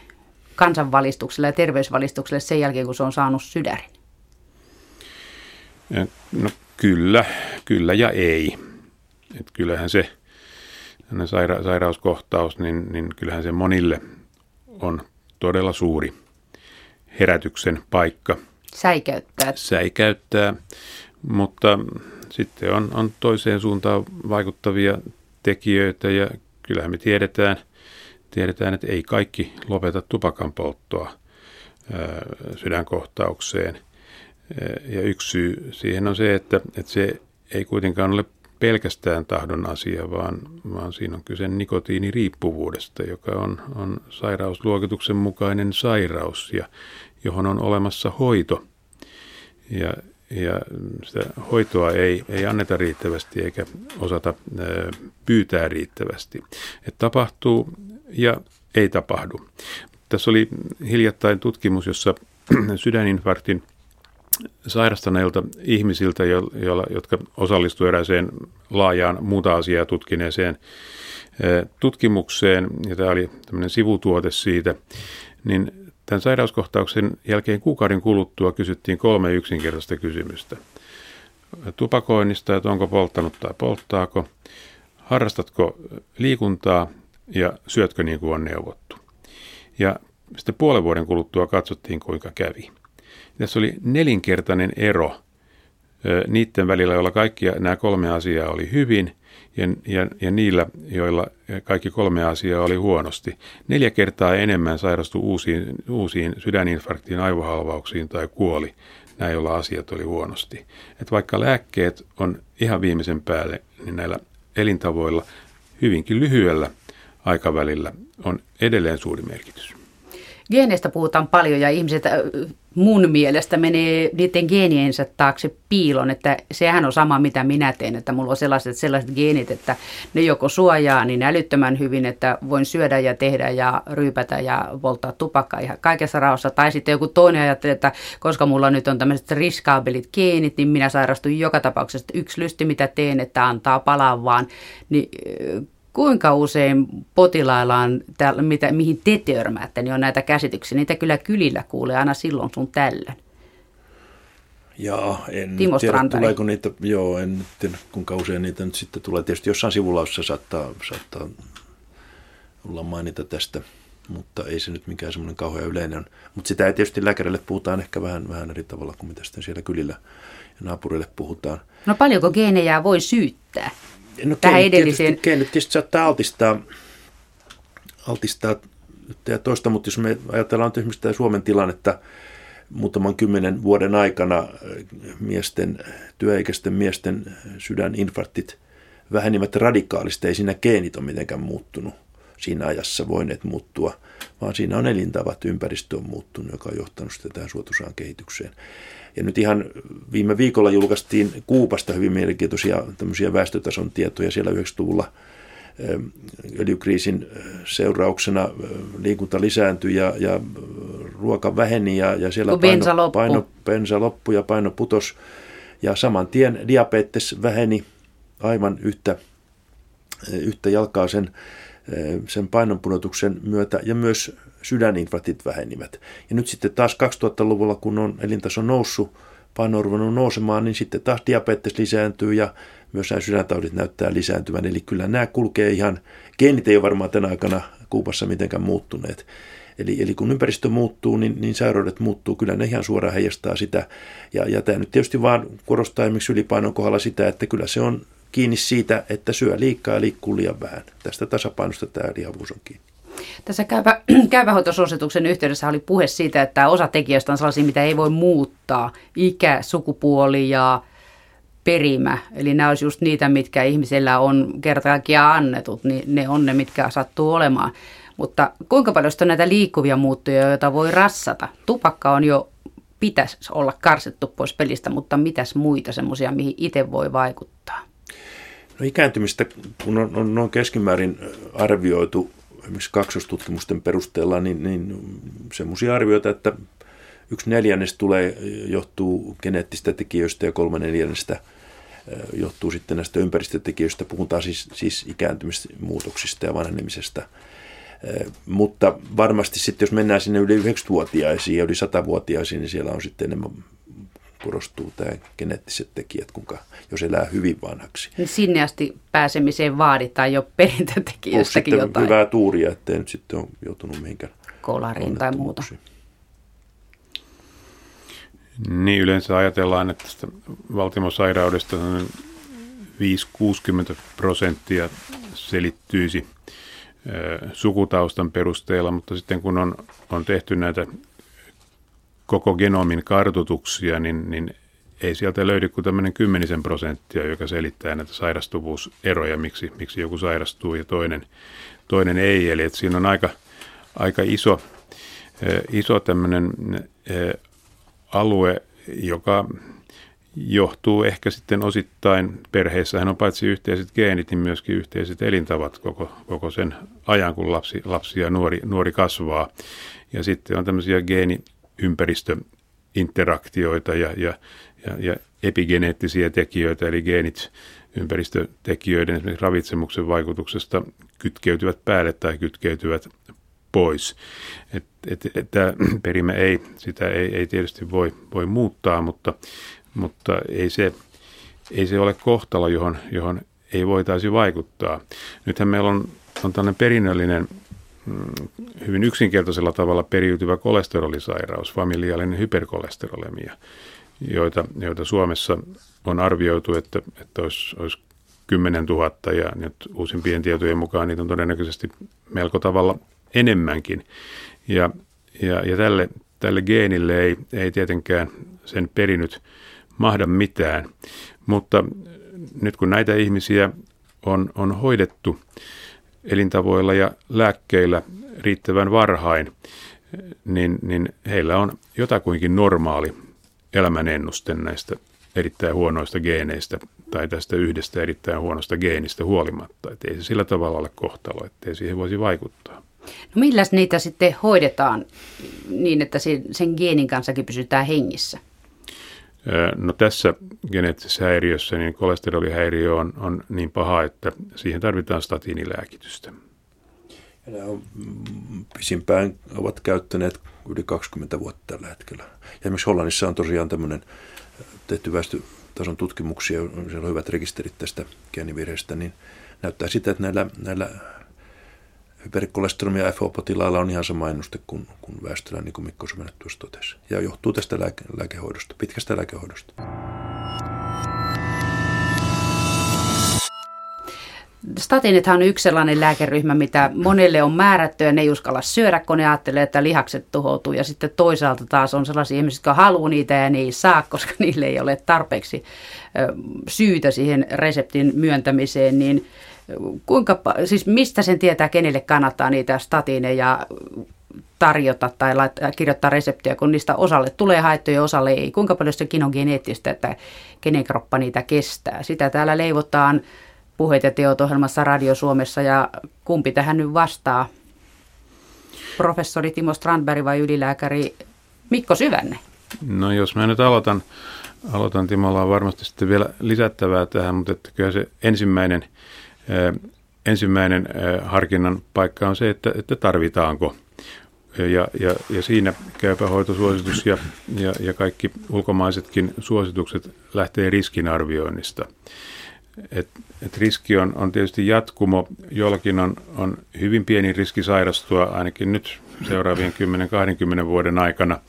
kansanvalistukselle ja terveysvalistukselle sen jälkeen, kun se on saanut sydärin? No kyllä, kyllä ja ei. Et kyllähän se saira- sairauskohtaus, niin, niin kyllähän se monille on todella suuri herätyksen paikka. Säikäyttää. Säikäyttää, mutta sitten on, on toiseen suuntaan vaikuttavia tekijöitä ja kyllähän me tiedetään – tiedetään, että ei kaikki lopeta tupakan polttoa sydänkohtaukseen. Ja yksi syy siihen on se, että, että se ei kuitenkaan ole pelkästään tahdon asia, vaan, vaan siinä on kyse nikotiiniriippuvuudesta, joka on, on sairausluokituksen mukainen sairaus, ja johon on olemassa hoito. Ja, ja sitä hoitoa ei, ei anneta riittävästi eikä osata pyytää riittävästi. Et tapahtuu ja ei tapahdu. Tässä oli hiljattain tutkimus, jossa sydäninfarktin sairastaneilta ihmisiltä, jo, jo, jotka osallistuivat erääseen laajaan muuta asiaa tutkineeseen tutkimukseen, ja tämä oli tämmöinen sivutuote siitä, niin tämän sairauskohtauksen jälkeen kuukauden kuluttua kysyttiin kolme yksinkertaista kysymystä. Tupakoinnista, että onko polttanut tai polttaako, harrastatko liikuntaa ja syötkö niin kuin on neuvottu. Ja sitten puolen vuoden kuluttua katsottiin, kuinka kävi. Tässä oli nelinkertainen ero niiden välillä, joilla kaikki nämä kolme asiaa oli hyvin – ja, ja, ja niillä, joilla kaikki kolme asiaa oli huonosti. Neljä kertaa enemmän sairastui uusiin, uusiin sydäninfarktiin, aivohalvauksiin tai kuoli nämä, joilla asiat oli huonosti. Et vaikka lääkkeet on ihan viimeisen päälle, niin näillä elintavoilla hyvinkin lyhyellä aikavälillä on edelleen suuri merkitys. Geeneistä puhutaan paljon ja ihmiset mun mielestä menee niiden geeniensä taakse piilon, että sehän on sama mitä minä teen, että mulla on sellaiset, sellaiset geenit, että ne joko suojaa niin älyttömän hyvin, että voin syödä ja tehdä ja ryypätä ja polttaa tupakkaa ihan kaikessa rauhassa. Tai sitten joku toinen ajattelee, että koska mulla nyt on tämmöiset riskaabelit geenit, niin minä sairastun joka tapauksessa. Yksi lysti mitä teen, että antaa palaa vaan, niin kuinka usein potilailla on, täällä, mitä, mihin te törmäätte, niin on näitä käsityksiä. Niitä kyllä kylillä kuulee aina silloin sun tällöin. Joo, en Timo tiedä Strandari. tuleeko niitä, joo, en tiedä kuinka usein niitä nyt sitten tulee. Tietysti jossain sivulaussa saattaa, saattaa olla mainita tästä, mutta ei se nyt mikään semmoinen kauhean yleinen on. Mutta sitä ei tietysti lääkärille puhutaan ehkä vähän, vähän eri tavalla kuin mitä sitten siellä kylillä ja naapurille puhutaan. No paljonko geenejä voi syyttää? No, tähän edelliseen. Keinot tietysti saattaa altistaa, altistaa ja toista, mutta jos me ajatellaan nyt esimerkiksi tämä Suomen tilannetta muutaman kymmenen vuoden aikana äh, miesten, työikäisten miesten sydäninfarktit vähenivät radikaalisti, ei siinä geenit ole mitenkään muuttunut siinä ajassa voineet muuttua, vaan siinä on elintavat, ympäristö on muuttunut, joka on johtanut sitten tähän suotuisaan kehitykseen. Ja nyt ihan viime viikolla julkaistiin Kuupasta hyvin mielenkiintoisia tämmöisiä väestötason tietoja siellä 90-luvulla öljykriisin seurauksena liikunta lisääntyi ja, ja ruoka väheni ja, ja siellä paino, bensa loppu. paino, bensa loppui ja paino putos. Ja saman tien diabetes väheni aivan yhtä, yhtä jalkaa sen, sen painonpudotuksen myötä ja myös sydäninfarktit vähenivät. Ja nyt sitten taas 2000-luvulla, kun on elintaso noussut, paino on nousemaan, niin sitten taas diabetes lisääntyy ja myös nämä sydäntaudit näyttää lisääntyvän. Eli kyllä nämä kulkee ihan, geenit ei ole varmaan tänä aikana Kuupassa mitenkään muuttuneet. Eli, eli kun ympäristö muuttuu, niin, niin sairaudet muuttuu. Kyllä ne ihan suoraan heijastaa sitä. Ja, ja tämä nyt tietysti vaan korostaa esimerkiksi ylipainon kohdalla sitä, että kyllä se on kiinni siitä, että syö liikaa ja liikkuu liian vähän. Tästä tasapainosta tämä lihavuus on kiinni. Tässä käypä, käypähoitosuosituksen yhteydessä oli puhe siitä, että osa tekijöistä on sellaisia, mitä ei voi muuttaa. Ikä, sukupuoli ja perimä. Eli nämä olisi just niitä, mitkä ihmisellä on kertaakin annetut, niin ne on ne, mitkä sattuu olemaan. Mutta kuinka paljon on näitä liikkuvia muuttuja, joita voi rassata? Tupakka on jo, pitäisi olla karsittu pois pelistä, mutta mitäs muita semmoisia, mihin itse voi vaikuttaa? No ikääntymistä, kun on, on noin keskimäärin arvioitu esimerkiksi kaksostutkimusten perusteella, niin, niin semmoisia arvioita, että yksi neljännes tulee, johtuu geneettistä tekijöistä ja kolme neljännestä johtuu sitten näistä ympäristötekijöistä. Puhutaan siis, siis ikääntymismuutoksista ja vanhenemisesta. Mutta varmasti sitten, jos mennään sinne yli 90-vuotiaisiin ja yli 100-vuotiaisiin, niin siellä on sitten enemmän korostuu tämä geneettiset tekijät, kuinka, jos elää hyvin vanhaksi. Niin sinne asti pääsemiseen vaaditaan jo perintötekijöistäkin jotain. hyvää tuuria, ettei nyt sitten ole joutunut mihinkään kolariin tai muuta. Niin yleensä ajatellaan, että tästä valtimosairaudesta 5-60 prosenttia selittyisi sukutaustan perusteella, mutta sitten kun on, on tehty näitä koko genomin kartotuksia, niin, niin ei sieltä löydy kuin tämmöinen kymmenisen prosenttia, joka selittää näitä sairastuvuuseroja, miksi, miksi joku sairastuu ja toinen, toinen ei. Eli että siinä on aika, aika iso, iso tämmöinen alue, joka johtuu ehkä sitten osittain perheessähän on paitsi yhteiset geenit, niin myöskin yhteiset elintavat koko, koko sen ajan, kun lapsi, lapsi ja nuori, nuori kasvaa. Ja sitten on tämmöisiä geeni, ympäristöinteraktioita ja, ja, ja, ja epigeneettisiä tekijöitä, eli geenit ympäristötekijöiden esimerkiksi ravitsemuksen vaikutuksesta kytkeytyvät päälle tai kytkeytyvät pois. Tämä perimä ei, sitä ei, ei tietysti voi, voi muuttaa, mutta, mutta ei, se, ei se ole kohtalo, johon, johon ei voitaisi vaikuttaa. Nythän meillä on, on tällainen perinnöllinen hyvin yksinkertaisella tavalla periytyvä kolesterolisairaus, familiaalinen hyperkolesterolemia, joita, joita Suomessa on arvioitu, että, että olisi, olisi 10 000 ja nyt uusimpien tietojen mukaan niitä on todennäköisesti melko tavalla enemmänkin. Ja, ja, ja tälle, tälle geenille ei, ei tietenkään sen perinyt mahda mitään, mutta nyt kun näitä ihmisiä on, on hoidettu elintavoilla ja lääkkeillä riittävän varhain, niin, niin heillä on jotakuinkin normaali elämänennuste näistä erittäin huonoista geeneistä tai tästä yhdestä erittäin huonosta geenistä huolimatta. Että ei se sillä tavalla ole kohtalo, ettei siihen voisi vaikuttaa. No milläs niitä sitten hoidetaan niin, että sen geenin kanssakin pysytään hengissä? No tässä geneettisessä häiriössä niin kolesterolihäiriö on, on niin paha, että siihen tarvitaan statiinilääkitystä. Ja nämä on, mm, pisimpään ovat käyttäneet yli 20 vuotta tällä hetkellä. Ja esimerkiksi Hollannissa on tosiaan tämmöinen tehty väestötason tutkimuksia, siellä on hyvät rekisterit tästä geenivirheestä, niin näyttää sitä, että näillä, näillä hyperkolesteromia FO-potilailla on ihan sama ennuste kuin, kuin väestöllä, niin kuin Mikko Syvänet tuossa totesi. Ja johtuu tästä lääke, lääkehoidosta, pitkästä lääkehoidosta. Statinithan on yksi sellainen lääkeryhmä, mitä monelle on määrätty ja ne ei uskalla syödä, kun ne ajattelee, että lihakset tuhoutuu. Ja sitten toisaalta taas on sellaisia ihmisiä, jotka haluaa niitä ja ne ei saa, koska niille ei ole tarpeeksi syytä siihen reseptin myöntämiseen. Niin kuinka, siis mistä sen tietää, kenelle kannattaa niitä statiineja tarjota tai laittaa, kirjoittaa reseptiä, kun niistä osalle tulee haittoja ja osalle ei. Kuinka paljon sekin on geneettistä, että kenen kroppa niitä kestää. Sitä täällä leivotaan puheet ja teot ohjelmassa Radio Suomessa ja kumpi tähän nyt vastaa? Professori Timo Strandberg vai ylilääkäri Mikko Syvänne? No jos mä nyt aloitan, aloitan Timolla on varmasti sitten vielä lisättävää tähän, mutta että kyllä se ensimmäinen, ensimmäinen harkinnan paikka on se, että, että tarvitaanko ja, ja, ja siinä käypähoitosuositus ja, ja, ja kaikki ulkomaisetkin suositukset lähtee riskinarvioinnista. Et, et riski on, on tietysti jatkumo. Jollakin on, on hyvin pieni riski sairastua ainakin nyt seuraavien 10-20 vuoden aikana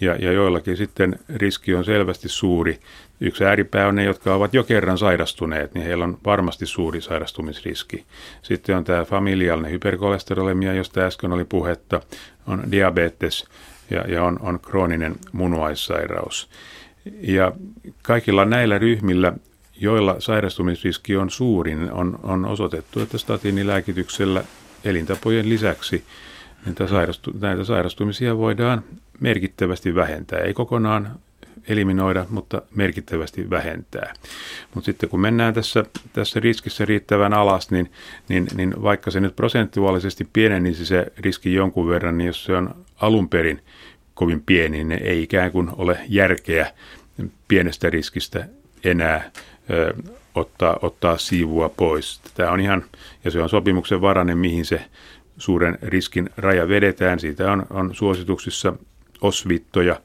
ja, ja joillakin sitten riski on selvästi suuri. Yksi ääripää on ne, jotka ovat jo kerran sairastuneet, niin heillä on varmasti suuri sairastumisriski. Sitten on tämä familiaalinen hyperkolesterolemia, josta äsken oli puhetta, on diabetes ja, ja on, on krooninen munuaissairaus. Ja kaikilla näillä ryhmillä joilla sairastumisriski on suurin, on, on osoitettu, että statiinilääkityksellä elintapojen lisäksi näitä, näitä sairastumisia voidaan merkittävästi vähentää. Ei kokonaan eliminoida, mutta merkittävästi vähentää. Mutta sitten kun mennään tässä, tässä riskissä riittävän alas, niin, niin, niin vaikka se nyt prosentuaalisesti pienenisi se riski jonkun verran, niin jos se on alun perin kovin pieni, niin ei ikään kuin ole järkeä pienestä riskistä enää ottaa, ottaa siivua pois. Tämä on ihan, ja se on sopimuksen varainen, mihin se suuren riskin raja vedetään. Siitä on, on suosituksissa osvittoja,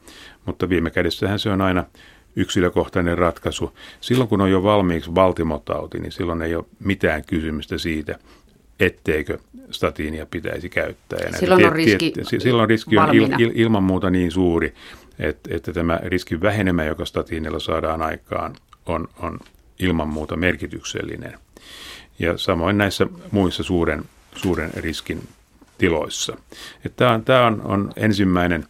mutta viime kädessähän se on aina yksilökohtainen ratkaisu. Silloin kun on jo valmiiksi valtimotauti, niin silloin ei ole mitään kysymystä siitä, etteikö statiinia pitäisi käyttää. Ja silloin on riski tiet, Silloin riski on il, il, ilman muuta niin suuri, että, että tämä riskin vähenemä, joka statiinilla saadaan aikaan, on, on ilman muuta merkityksellinen. Ja samoin näissä muissa suuren, suuren riskin tiloissa. Tämä on, tämä on, on ensimmäinen,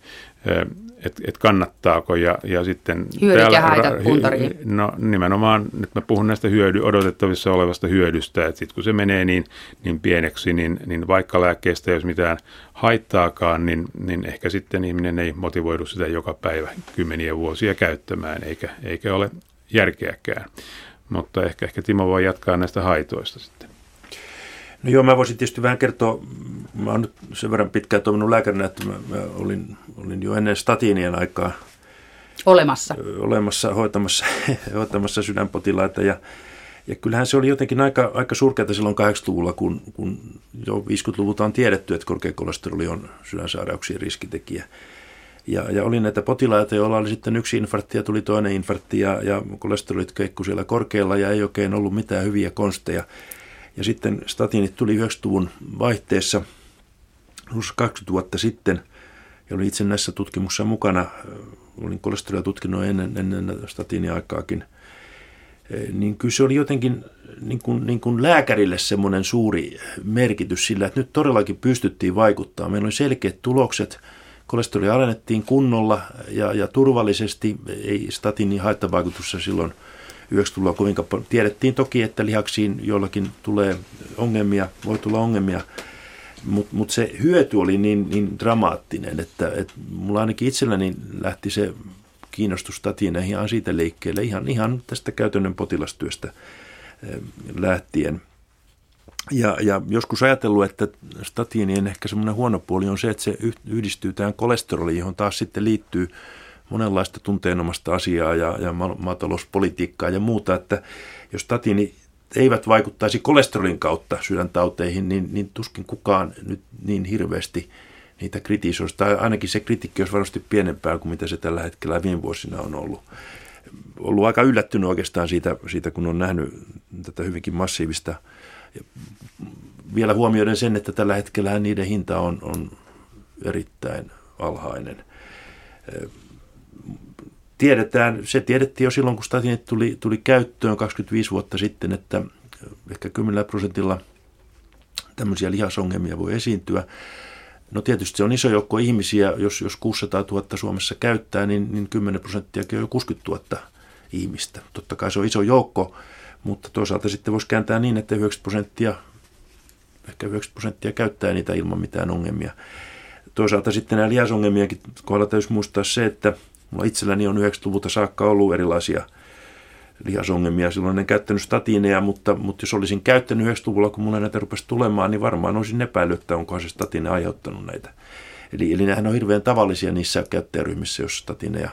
että et kannattaako ja, ja sitten... Hyödyt täällä, ja haitat puntariin. No nimenomaan, nyt mä puhun näistä hyödy, odotettavissa olevasta hyödystä, että sitten kun se menee niin, niin pieneksi, niin, niin vaikka lääkkeestä jos mitään haittaakaan, niin, niin ehkä sitten ihminen ei motivoidu sitä joka päivä kymmeniä vuosia käyttämään, eikä, eikä ole järkeäkään. Mutta ehkä, ehkä Timo voi jatkaa näistä haitoista sitten. No joo, mä voisin tietysti vähän kertoa, mä oon nyt sen verran pitkään toiminut lääkärinä, että mä, mä olin, olin jo ennen statiinien aikaa olemassa, olemassa hoitamassa, hoitamassa sydänpotilaita ja, Ja kyllähän se oli jotenkin aika, aika surkeata silloin 80-luvulla, kun, kun jo 50-luvulta on tiedetty, että korkeakolesteroli on sydänsairauksien riskitekijä. Ja, ja oli näitä potilaita, joilla oli sitten yksi infarkti ja tuli toinen infarkti ja, ja kolesterolit keikku siellä korkealla ja ei oikein ollut mitään hyviä konsteja. Ja sitten statiinit tuli 90-luvun vaihteessa, 20 vuotta sitten, ja olin itse näissä tutkimuksissa mukana, olin kolesterolia tutkinut ennen, ennen statiiniaikaakin, niin kyllä se oli jotenkin niin kuin, niin kuin lääkärille semmoinen suuri merkitys sillä, että nyt todellakin pystyttiin vaikuttaa. Meillä oli selkeät tulokset, kolesteroli alennettiin kunnolla ja, ja turvallisesti, ei statiinin haittavaikutussa silloin 90-luvulla kovinkaan paljon. Tiedettiin toki, että lihaksiin jollakin tulee ongelmia, voi tulla ongelmia, mutta mut se hyöty oli niin, niin dramaattinen, että, että mulla ainakin itselläni lähti se kiinnostus ihan siitä liikkeelle, ihan, ihan tästä käytännön potilastyöstä eh, lähtien. Ja, ja joskus ajatellut, että statiinien ehkä semmoinen huono puoli on se, että se yhdistyy tähän kolesteroliin, johon taas sitten liittyy monenlaista tunteenomasta asiaa ja, ja maatalouspolitiikkaa ja muuta, että jos statiini eivät vaikuttaisi kolesterolin kautta sydäntauteihin, niin, niin tuskin kukaan nyt niin hirveästi niitä kritisoisi. Tai ainakin se kritiikki olisi varmasti pienempää kuin mitä se tällä hetkellä viime vuosina on ollut. Ollut aika yllättynyt oikeastaan siitä, siitä kun on nähnyt tätä hyvinkin massiivista. Ja vielä huomioiden sen, että tällä hetkellä niiden hinta on, on erittäin alhainen tiedetään, se tiedettiin jo silloin, kun statinit tuli, tuli käyttöön 25 vuotta sitten, että ehkä 10 prosentilla tämmöisiä lihasongelmia voi esiintyä. No tietysti se on iso joukko ihmisiä, jos, jos 600 000 Suomessa käyttää, niin, niin 10 prosenttia on jo 60 000 ihmistä. Totta kai se on iso joukko, mutta toisaalta sitten voisi kääntää niin, että 90 prosenttia, ehkä 90 prosenttia käyttää niitä ilman mitään ongelmia. Toisaalta sitten nämä lihasongelmienkin kohdalla täytyy muistaa se, että Mulla itselläni on 90-luvulta saakka ollut erilaisia lihasongelmia. Silloin en käyttänyt statiineja, mutta, mutta jos olisin käyttänyt 90-luvulla, kun mulla näitä rupesi tulemaan, niin varmaan olisin epäillyt, että onko se statiine aiheuttanut näitä. Eli, eli nehän on hirveän tavallisia niissä käyttäjäryhmissä, jos statiineja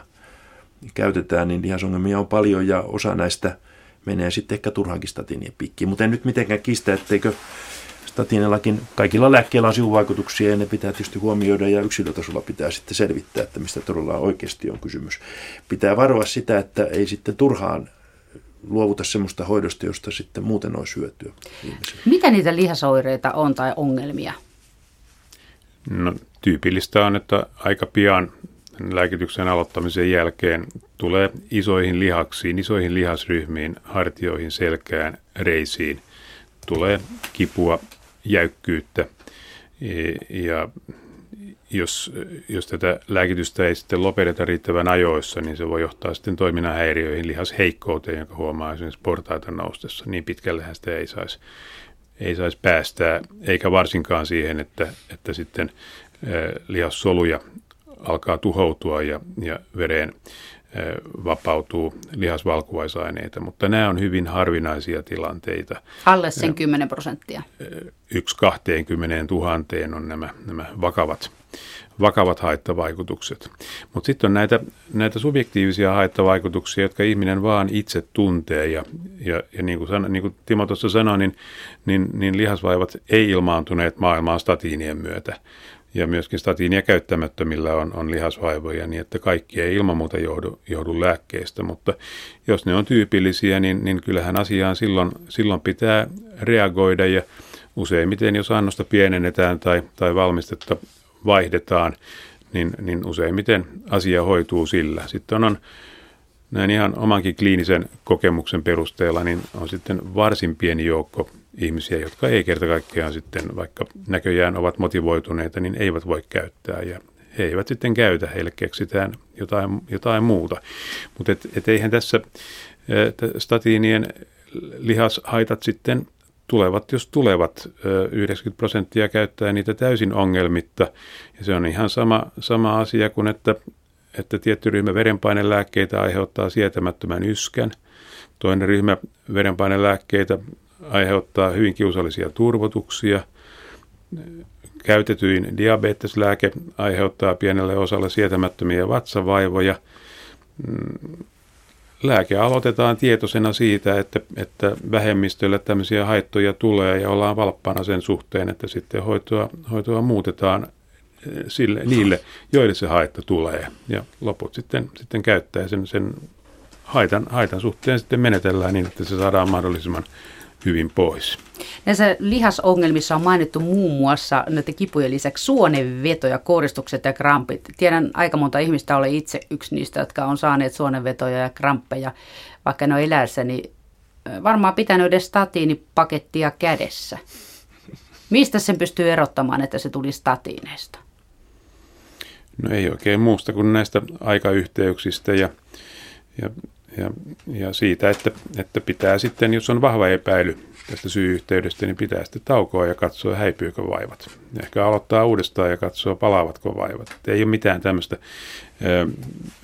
käytetään, niin lihasongelmia on paljon ja osa näistä menee sitten ehkä turhaankin statiinien piikkiin. Mutta en nyt mitenkään kistä, etteikö statiinellakin kaikilla lääkkeillä on sivuvaikutuksia ja ne pitää tietysti huomioida ja yksilötasolla pitää sitten selvittää, että mistä todella oikeasti on kysymys. Pitää varoa sitä, että ei sitten turhaan luovuta semmoista hoidosta, josta sitten muuten olisi hyötyä ihmisille. Mitä niitä lihasoireita on tai ongelmia? No, tyypillistä on, että aika pian lääkityksen aloittamisen jälkeen tulee isoihin lihaksiin, isoihin lihasryhmiin, hartioihin, selkään, reisiin. Tulee kipua, jäykkyyttä. E, ja jos, jos tätä lääkitystä ei sitten lopeteta riittävän ajoissa, niin se voi johtaa sitten toiminnan häiriöihin, lihasheikkouteen, jonka huomaa esimerkiksi portaita noustessa. Niin pitkällehän sitä ei saisi ei saisi päästää, eikä varsinkaan siihen, että, että sitten e, lihassoluja alkaa tuhoutua ja, ja vereen vapautuu lihasvalkuaisaineita, mutta nämä on hyvin harvinaisia tilanteita. Alle sen 10 prosenttia. Yksi 20 tuhanteen on nämä, nämä vakavat, vakavat haittavaikutukset. Mutta sitten on näitä, näitä subjektiivisia haittavaikutuksia, jotka ihminen vaan itse tuntee. Ja, ja, ja niin, kuin san, niin kuin Timo tuossa sanoi, niin, niin, niin lihasvaivat ei ilmaantuneet maailmaan statiinien myötä ja myöskin statiinia käyttämättömillä on, on lihasvaivoja, niin että kaikki ei ilman muuta johdu, johdu lääkkeestä, mutta jos ne on tyypillisiä, niin, niin kyllähän asiaan silloin, silloin pitää reagoida ja useimmiten jos annosta pienennetään tai, tai valmistetta vaihdetaan, niin, niin useimmiten asia hoituu sillä. Sitten on näin ihan omankin kliinisen kokemuksen perusteella, niin on sitten varsin pieni joukko ihmisiä, jotka ei kerta kaikkiaan sitten, vaikka näköjään ovat motivoituneita, niin eivät voi käyttää ja he eivät sitten käytä, heille keksitään jotain, jotain muuta. Mutta et, et eihän tässä statiinien lihashaitat sitten tulevat, jos tulevat, 90 prosenttia käyttää niitä täysin ongelmitta. Ja se on ihan sama, sama asia kuin, että, että tietty ryhmä verenpainelääkkeitä aiheuttaa sietämättömän yskän. Toinen ryhmä verenpainelääkkeitä aiheuttaa hyvin kiusallisia turvotuksia. Käytetyin diabeteslääke aiheuttaa pienelle osalle sietämättömiä vatsavaivoja. lääke aloitetaan tietoisena siitä, että, että vähemmistölle tämmöisiä haittoja tulee ja ollaan valppana sen suhteen, että sitten hoitoa, hoitoa muutetaan eh, sille, niille, joille se haitta tulee. Ja loput sitten, sitten käyttää sen, sen haitan, haitan suhteen sitten menetellään niin, että se saadaan mahdollisimman hyvin pois. Näissä lihasongelmissa on mainittu muun muassa näiden kipujen lisäksi suonenveto ja koristukset ja krampit. Tiedän aika monta ihmistä, olen itse yksi niistä, jotka on saaneet suonenvetoja ja kramppeja, vaikka ne on elässä, niin varmaan pitänyt edes statiinipakettia kädessä. Mistä sen pystyy erottamaan, että se tuli statiineista? No ei oikein muusta kuin näistä aikayhteyksistä ja, ja ja, ja siitä, että, että pitää sitten, jos on vahva epäily tästä syy-yhteydestä, niin pitää sitten taukoa ja katsoa, häipyykö vaivat. Ehkä aloittaa uudestaan ja katsoa, palaavatko vaivat. Et ei ole mitään tämmöistä ö,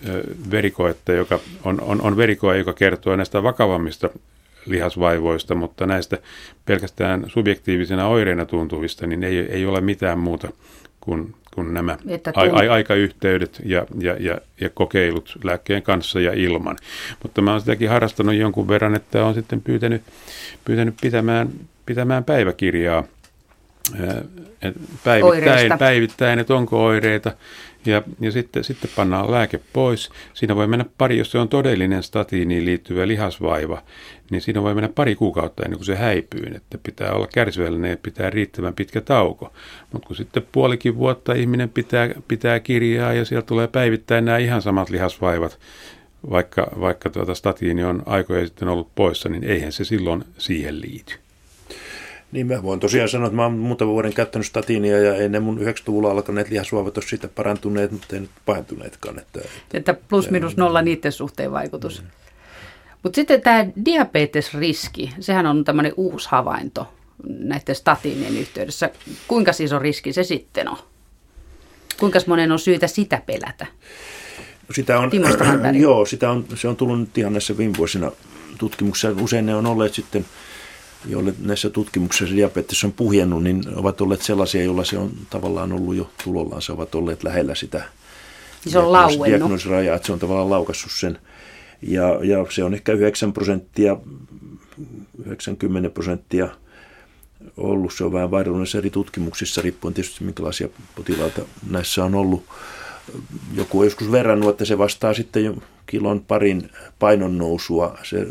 ö, verikoetta, joka on, on, on verikoe, joka kertoo näistä vakavammista lihasvaivoista, mutta näistä pelkästään subjektiivisena oireina tuntuvista, niin ei, ei ole mitään muuta kuin kuin nämä että a, a, aikayhteydet ja, ja, ja, ja kokeilut lääkkeen kanssa ja ilman. Mutta mä oon sitäkin harrastanut jonkun verran, että on sitten pyytänyt, pyytänyt pitämään, pitämään päiväkirjaa päivittäin, päivittäin, että onko oireita, ja, ja sitten, sitten pannaan lääke pois. Siinä voi mennä pari, jos se on todellinen statiiniin liittyvä lihasvaiva, niin siinä voi mennä pari kuukautta ennen kuin se häipyy. Että pitää olla kärsivällinen ja pitää riittävän pitkä tauko. Mutta kun sitten puolikin vuotta ihminen pitää, pitää kirjaa ja sieltä tulee päivittäin nämä ihan samat lihasvaivat, vaikka, vaikka tuota statiini on aikoja sitten ollut poissa, niin eihän se silloin siihen liity. Niin mä voin tosiaan sanoa, että mä oon muutaman vuoden käyttänyt statiinia ja ei ne mun 90-luvulla alkaneet lihasvaivat ole siitä parantuneet, mutta ei nyt pahentuneetkaan. Että, että plus minus nolla niiden suhteen vaikutus. Mm. Mutta sitten tämä diabetesriski, sehän on tämmöinen uusi havainto näiden statiinien yhteydessä. Kuinka siis on riski se sitten on? Kuinka monen on syytä sitä pelätä? No sitä on, joo, sitä on, se on tullut nyt ihan näissä viime vuosina tutkimuksissa. Usein ne on olleet sitten – joille näissä tutkimuksissa diabetes on puhjennut, niin ovat olleet sellaisia, joilla se on tavallaan ollut jo tulollaan. Se ovat olleet lähellä sitä se on lauennut. diagnoosirajaa, että se on tavallaan laukassut sen. Ja, ja se on ehkä 9 prosenttia, 90 prosenttia ollut. Se on vähän vaihdunut eri tutkimuksissa, riippuen tietysti minkälaisia potilaita näissä on ollut. Joku on joskus verrannut, että se vastaa sitten jo kilon parin painon nousua, se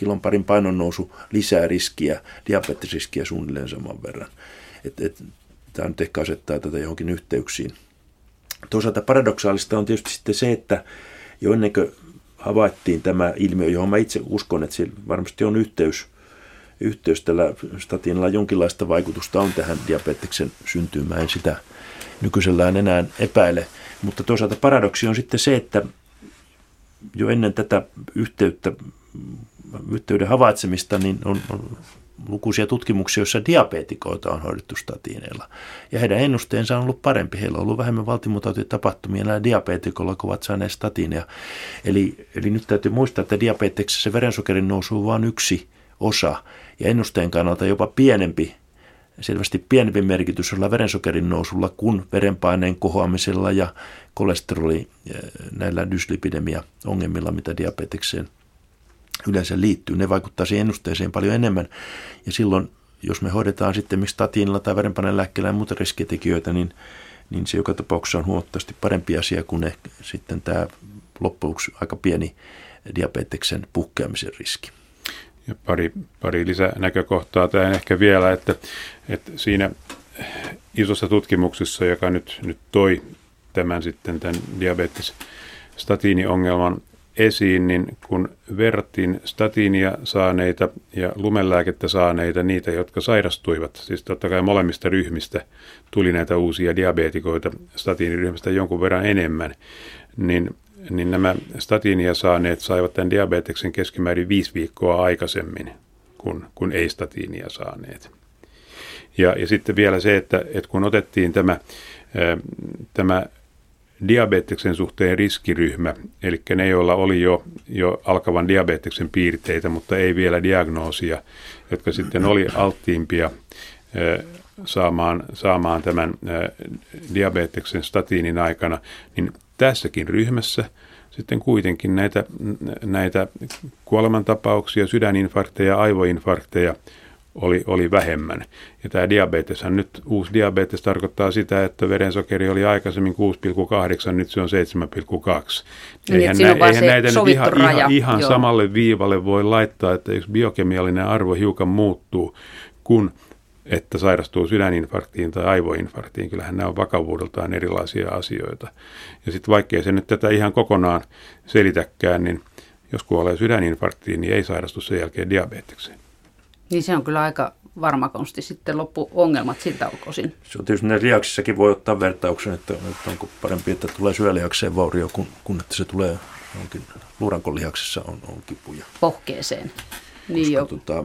kilon parin painonnousu lisää riskiä, diabetesriskiä suunnilleen saman verran. Et, et, tämä nyt ehkä asettaa tätä johonkin yhteyksiin. Toisaalta paradoksaalista on tietysti sitten se, että jo ennen kuin havaittiin tämä ilmiö, johon mä itse uskon, että sillä varmasti on yhteys, yhteys tällä statiinilla jonkinlaista vaikutusta on tähän diabeteksen syntyyn. Mä en sitä nykyisellään enää epäile. Mutta toisaalta paradoksi on sitten se, että jo ennen tätä yhteyttä yhteyden havaitsemista, niin on, on lukuisia tutkimuksia, joissa diabetikoita on hoidettu statiineilla. Ja heidän ennusteensa on ollut parempi. Heillä on ollut vähemmän valtimutautitapahtumia näillä diabetikoilla, kun ovat saaneet statiineja. Eli, eli nyt täytyy muistaa, että diabeteksessä verensokerin nousu on vain yksi osa. Ja ennusteen kannalta jopa pienempi, selvästi pienempi merkitys on verensokerin nousulla kuin verenpaineen kohoamisella ja kolesteroli näillä dyslipidemia ongelmilla, mitä diabetekseen – yleensä liittyy. Ne vaikuttaa siihen ennusteeseen paljon enemmän. Ja silloin, jos me hoidetaan sitten miksi statiinilla tai verenpaineen lääkkeellä ja muita riskitekijöitä, niin, niin se joka tapauksessa on huomattavasti parempi asia kuin ehkä sitten tämä loppujen aika pieni diabeteksen puhkeamisen riski. Ja pari, pari lisänäkökohtaa tähän ehkä vielä, että, että siinä isossa tutkimuksessa, joka nyt, nyt toi tämän sitten tämän diabetes statiiniongelman esiin, niin kun verrattiin statiinia saaneita ja lumelääkettä saaneita, niitä, jotka sairastuivat, siis totta kai molemmista ryhmistä tuli näitä uusia diabetikoita statiiniryhmästä jonkun verran enemmän, niin, niin nämä statiinia saaneet saivat tämän diabeteksen keskimäärin viisi viikkoa aikaisemmin kuin, kuin ei-statiinia saaneet. Ja, ja sitten vielä se, että, että kun otettiin tämä, tämä diabeteksen suhteen riskiryhmä, eli ne, joilla oli jo, jo alkavan diabeteksen piirteitä, mutta ei vielä diagnoosia, jotka sitten oli alttiimpia saamaan, saamaan tämän diabeteksen statiinin aikana, niin tässäkin ryhmässä sitten kuitenkin näitä, näitä kuolemantapauksia, sydäninfarkteja, aivoinfarkteja oli, oli vähemmän. Ja tämä diabeteshan nyt, uusi diabetes tarkoittaa sitä, että verensokeri oli aikaisemmin 6,8, nyt se on 7,2. Niin, eihän, nä, eihän näitä nyt ihan, raja. ihan, ihan samalle viivalle voi laittaa, että jos biokemiallinen arvo hiukan muuttuu, kun että sairastuu sydäninfarktiin tai aivoinfarktiin. Kyllähän nämä on vakavuudeltaan erilaisia asioita. Ja sitten vaikkei se nyt tätä ihan kokonaan selitäkään, niin jos kuolee sydäninfarktiin, niin ei sairastu sen jälkeen diabetekseen. Niin se on kyllä aika varma konsti sitten loppu ongelmat siltä osin. Se on tietysti näissä lihaksissakin voi ottaa vertauksen, että, että onko parempi, että tulee syölihakseen vaurio, kun, kun että se tulee onkin luurankon lihaksessa on, on kipuja. Pohkeeseen. Niin Koska, jo. Tota,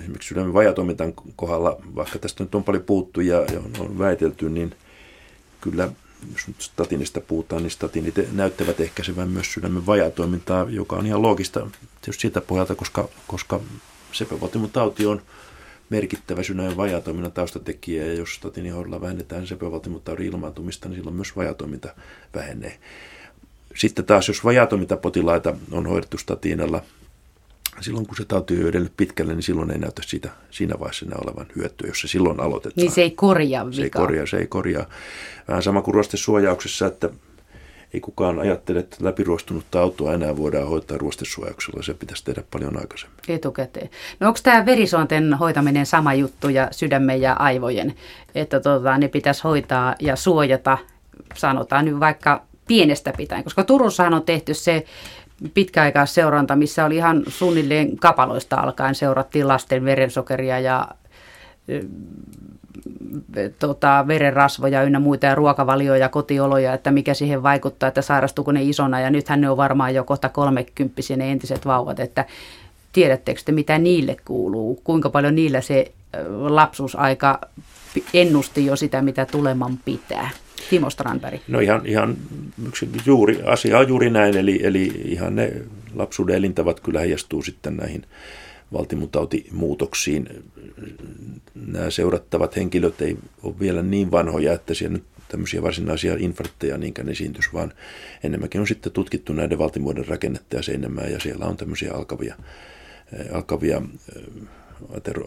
esimerkiksi sydämen vajatoimintan kohdalla, vaikka tästä nyt on paljon puuttu ja, ja on, on väitelty, niin kyllä jos nyt statinista puhutaan, niin statinit näyttävät ehkäisevän myös sydämen vajatoimintaa, joka on ihan loogista tietysti siitä pohjalta, koska, koska sepelvaltimotauti on merkittävä sydämen vajatoiminnan taustatekijä, ja jos statinihoidolla vähennetään sepelvaltimotaudin ilmaantumista, niin silloin myös vajatoiminta vähenee. Sitten taas, jos vajatoimintapotilaita on hoidettu statiinalla – silloin kun se tauti on edennyt pitkälle, niin silloin ei näytä sitä, siinä vaiheessa enää olevan hyötyä, jos se silloin aloitetaan. Niin se ei korjaa vika. Se ei korjaa, se ei korjaa. Vähän sama kuin ruostesuojauksessa, että ei kukaan ajattele, että läpiruostunutta autoa enää voidaan hoitaa ruostesuojauksella. Se pitäisi tehdä paljon aikaisemmin. Etukäteen. No onko tämä verisuonten hoitaminen sama juttu ja sydämen ja aivojen, että tota, ne pitäisi hoitaa ja suojata, sanotaan nyt vaikka pienestä pitäen, koska Turussahan on tehty se pitkäaikaisseuranta, missä oli ihan suunnilleen kapaloista alkaen seurattiin lasten verensokeria ja tota, verenrasvoja ynnä muita ja ruokavalioja ja kotioloja, että mikä siihen vaikuttaa, että sairastuuko ne isona. Ja nythän ne on varmaan jo kohta kolmekymppisiä ne entiset vauvat, että tiedättekö te mitä niille kuuluu, kuinka paljon niillä se lapsuusaika ennusti jo sitä, mitä tuleman pitää. Timo Strandberg? No ihan, ihan juuri, asia on juuri näin, eli, eli ihan ne lapsuuden elintavat kyllä heijastuu sitten näihin valtimutautimuutoksiin. Nämä seurattavat henkilöt ei ole vielä niin vanhoja, että siellä nyt tämmöisiä varsinaisia infarkteja niinkään esiintys, vaan enemmänkin on sitten tutkittu näiden valtimuodon rakennetta ja seinämää, ja siellä on tämmöisiä alkavia, alkavia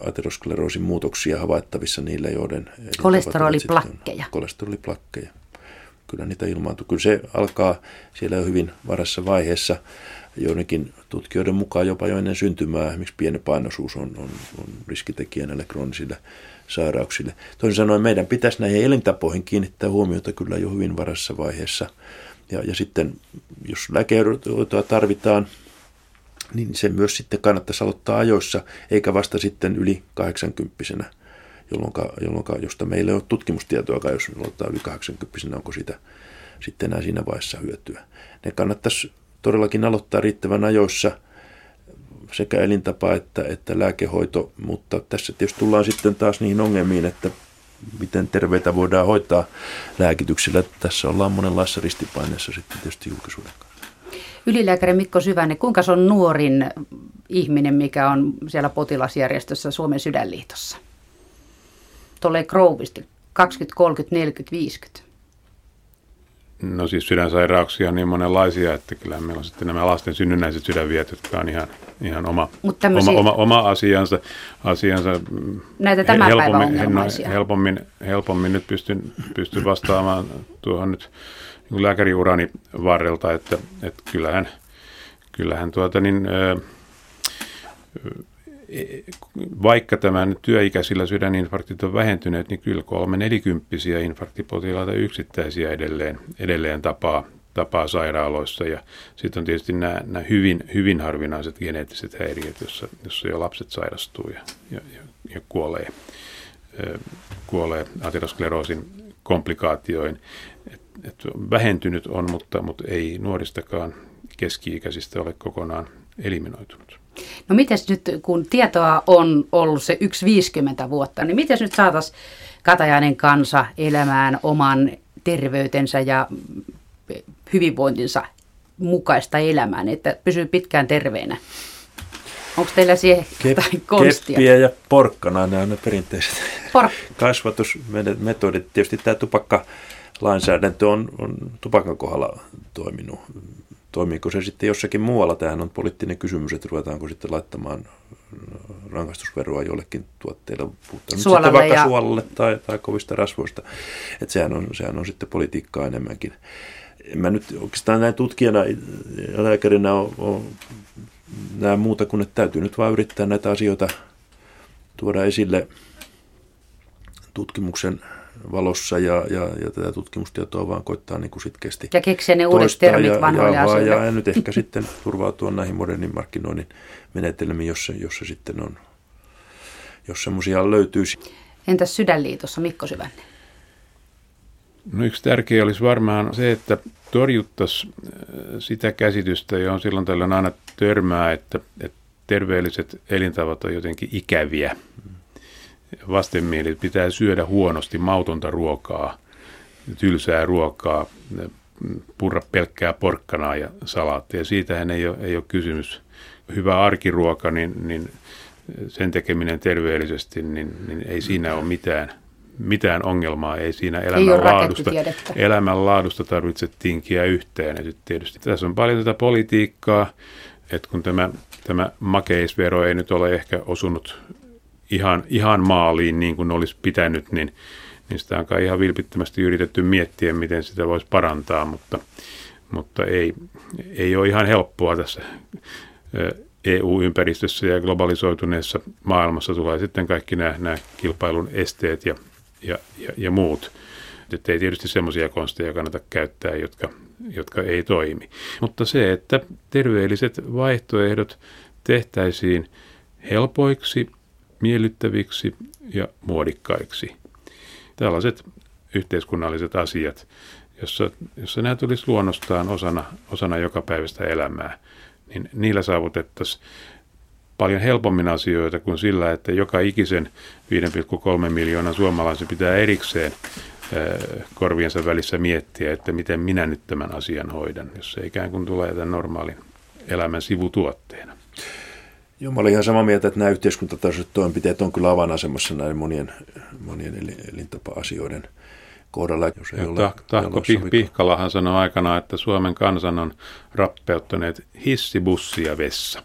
ateroskleroosin muutoksia havaittavissa niillä, joiden... Kolesteroliplakkeja. Kolesteroliplakkeja. Kyllä niitä ilmaantuu. Kyllä se alkaa siellä jo hyvin varassa vaiheessa. Joidenkin tutkijoiden mukaan jopa jo ennen syntymää esimerkiksi pieni painoisuus on, on, on riskitekijä näille kroonisille sairauksille. Toisin sanoen meidän pitäisi näihin elintapoihin kiinnittää huomiota kyllä jo hyvin varassa vaiheessa. Ja, ja sitten jos lääkehoitoa tarvitaan, niin se myös sitten kannattaisi aloittaa ajoissa, eikä vasta sitten yli 80 jolloin, jolloin josta meillä ei ole tutkimustietoa, jos aloittaa yli 80 onko sitä sitten enää siinä vaiheessa hyötyä. Ne kannattaisi todellakin aloittaa riittävän ajoissa sekä elintapa että, että lääkehoito, mutta tässä tietysti tullaan sitten taas niihin ongelmiin, että miten terveitä voidaan hoitaa lääkityksellä. Tässä ollaan monenlaisessa ristipaineessa sitten tietysti julkisuuden kanssa. Ylilääkäri Mikko Syvänen, kuinka se on nuorin ihminen, mikä on siellä potilasjärjestössä Suomen sydänliitossa? Tulee Grovisti 20, 30, 40, 50. No siis sydänsairauksia on niin monenlaisia, että kyllä meillä on sitten nämä lasten synnynnäiset sydänviet, jotka on ihan, ihan oma, tämmöisiä... oma, oma, oma asiansa. asiansa Näitä tämän helpommin, päivän helpommin, helpommin nyt pystyn, pystyn vastaamaan tuohon nyt niin lääkäriurani varrelta, että, että kyllähän, kyllähän tuota niin, vaikka tämä nyt työikäisillä sydäninfarktit on vähentyneet, niin kyllä kolme nelikymppisiä infarktipotilaita yksittäisiä edelleen, edelleen tapaa, tapaa sairaaloissa. Ja sitten on tietysti nämä, nämä hyvin, hyvin harvinaiset geneettiset häiriöt, jossa, jossa jo lapset sairastuu ja, ja, ja kuolee, kuolee ateroskleroosin komplikaatioin että vähentynyt on, mutta, mutta ei nuoristakaan keski-ikäisistä ole kokonaan eliminoitunut. No miten nyt, kun tietoa on ollut se 1,50 vuotta, niin miten nyt saataisiin katajainen kansa elämään oman terveytensä ja hyvinvointinsa mukaista elämään, että pysyy pitkään terveenä? Onko teillä siihen Kep- konstia? Keppiä ja porkkana, nämä on ne perinteiset Por- kasvatusmetodit. Tietysti tämä tupakka lainsäädäntö on, on tupakan kohdalla toiminut toimiiko se sitten jossakin muualla. Tämähän on poliittinen kysymys, että ruvetaanko sitten laittamaan rangaistusveroa jollekin tuotteille, puhutaan sitten vaikka ja... suolalle tai, tai kovista rasvoista. Että sehän on, sehän on sitten politiikkaa enemmänkin. Mä nyt oikeastaan näin tutkijana ja lääkärinä näe muuta kuin, että täytyy nyt vaan yrittää näitä asioita tuoda esille tutkimuksen valossa ja, ja, ja tätä tutkimustietoa vaan koittaa niin kuin sitkeästi Ja keksiä ne uudet termit ja, vanhoille ja, ja, ja, nyt ehkä sitten turvautua näihin modernin markkinoinnin menetelmiin, jos se, jos se sitten on, jos semmoisia löytyisi. Entäs Sydänliitossa Mikko Syvänne? No yksi tärkeä olisi varmaan se, että torjuttaisiin äh, sitä käsitystä, johon silloin tällöin aina törmää, että, että terveelliset elintavat on jotenkin ikäviä. Vastenmielit pitää syödä huonosti mautonta ruokaa, tylsää ruokaa, purra pelkkää porkkanaa ja salaattia. Siitähän ei ole, ei ole kysymys. Hyvä arkiruoka, niin, niin sen tekeminen terveellisesti, niin, niin ei siinä ole mitään – mitään ongelmaa ei siinä elämänlaadusta, elämänlaadusta tarvitse tinkiä yhteen. Ja tietysti tässä on paljon tätä politiikkaa, että kun tämä, tämä makeisvero ei nyt ole ehkä osunut ihan, ihan maaliin niin kuin olisi pitänyt, niin, niin sitä on kai ihan vilpittömästi yritetty miettiä, miten sitä voisi parantaa, mutta, mutta ei, ei ole ihan helppoa tässä EU-ympäristössä ja globalisoituneessa maailmassa tulee sitten kaikki nämä, nämä kilpailun esteet ja ja, ja, ja muut. Että ei tietysti semmoisia konsteja kannata käyttää, jotka, jotka ei toimi. Mutta se, että terveelliset vaihtoehdot tehtäisiin helpoiksi, miellyttäviksi ja muodikkaiksi. Tällaiset yhteiskunnalliset asiat, jossa, jossa nämä tulisi luonnostaan osana, osana joka päivästä elämää, niin niillä saavutettaisiin paljon helpommin asioita kuin sillä, että joka ikisen 5,3 miljoonan suomalaisen pitää erikseen korviensa välissä miettiä, että miten minä nyt tämän asian hoidan, jos se ikään kuin tulee tämän normaalin elämän sivutuotteena. Joo, mä olin ihan samaa mieltä, että nämä yhteiskuntatasoiset toimenpiteet on kyllä avainasemassa näiden monien, monien elintapa-asioiden kohdalla. Jos ei ole, Tahko Pihkalahan sanoi aikana, että Suomen kansan on rappeuttaneet hissi, bussi ja vessa.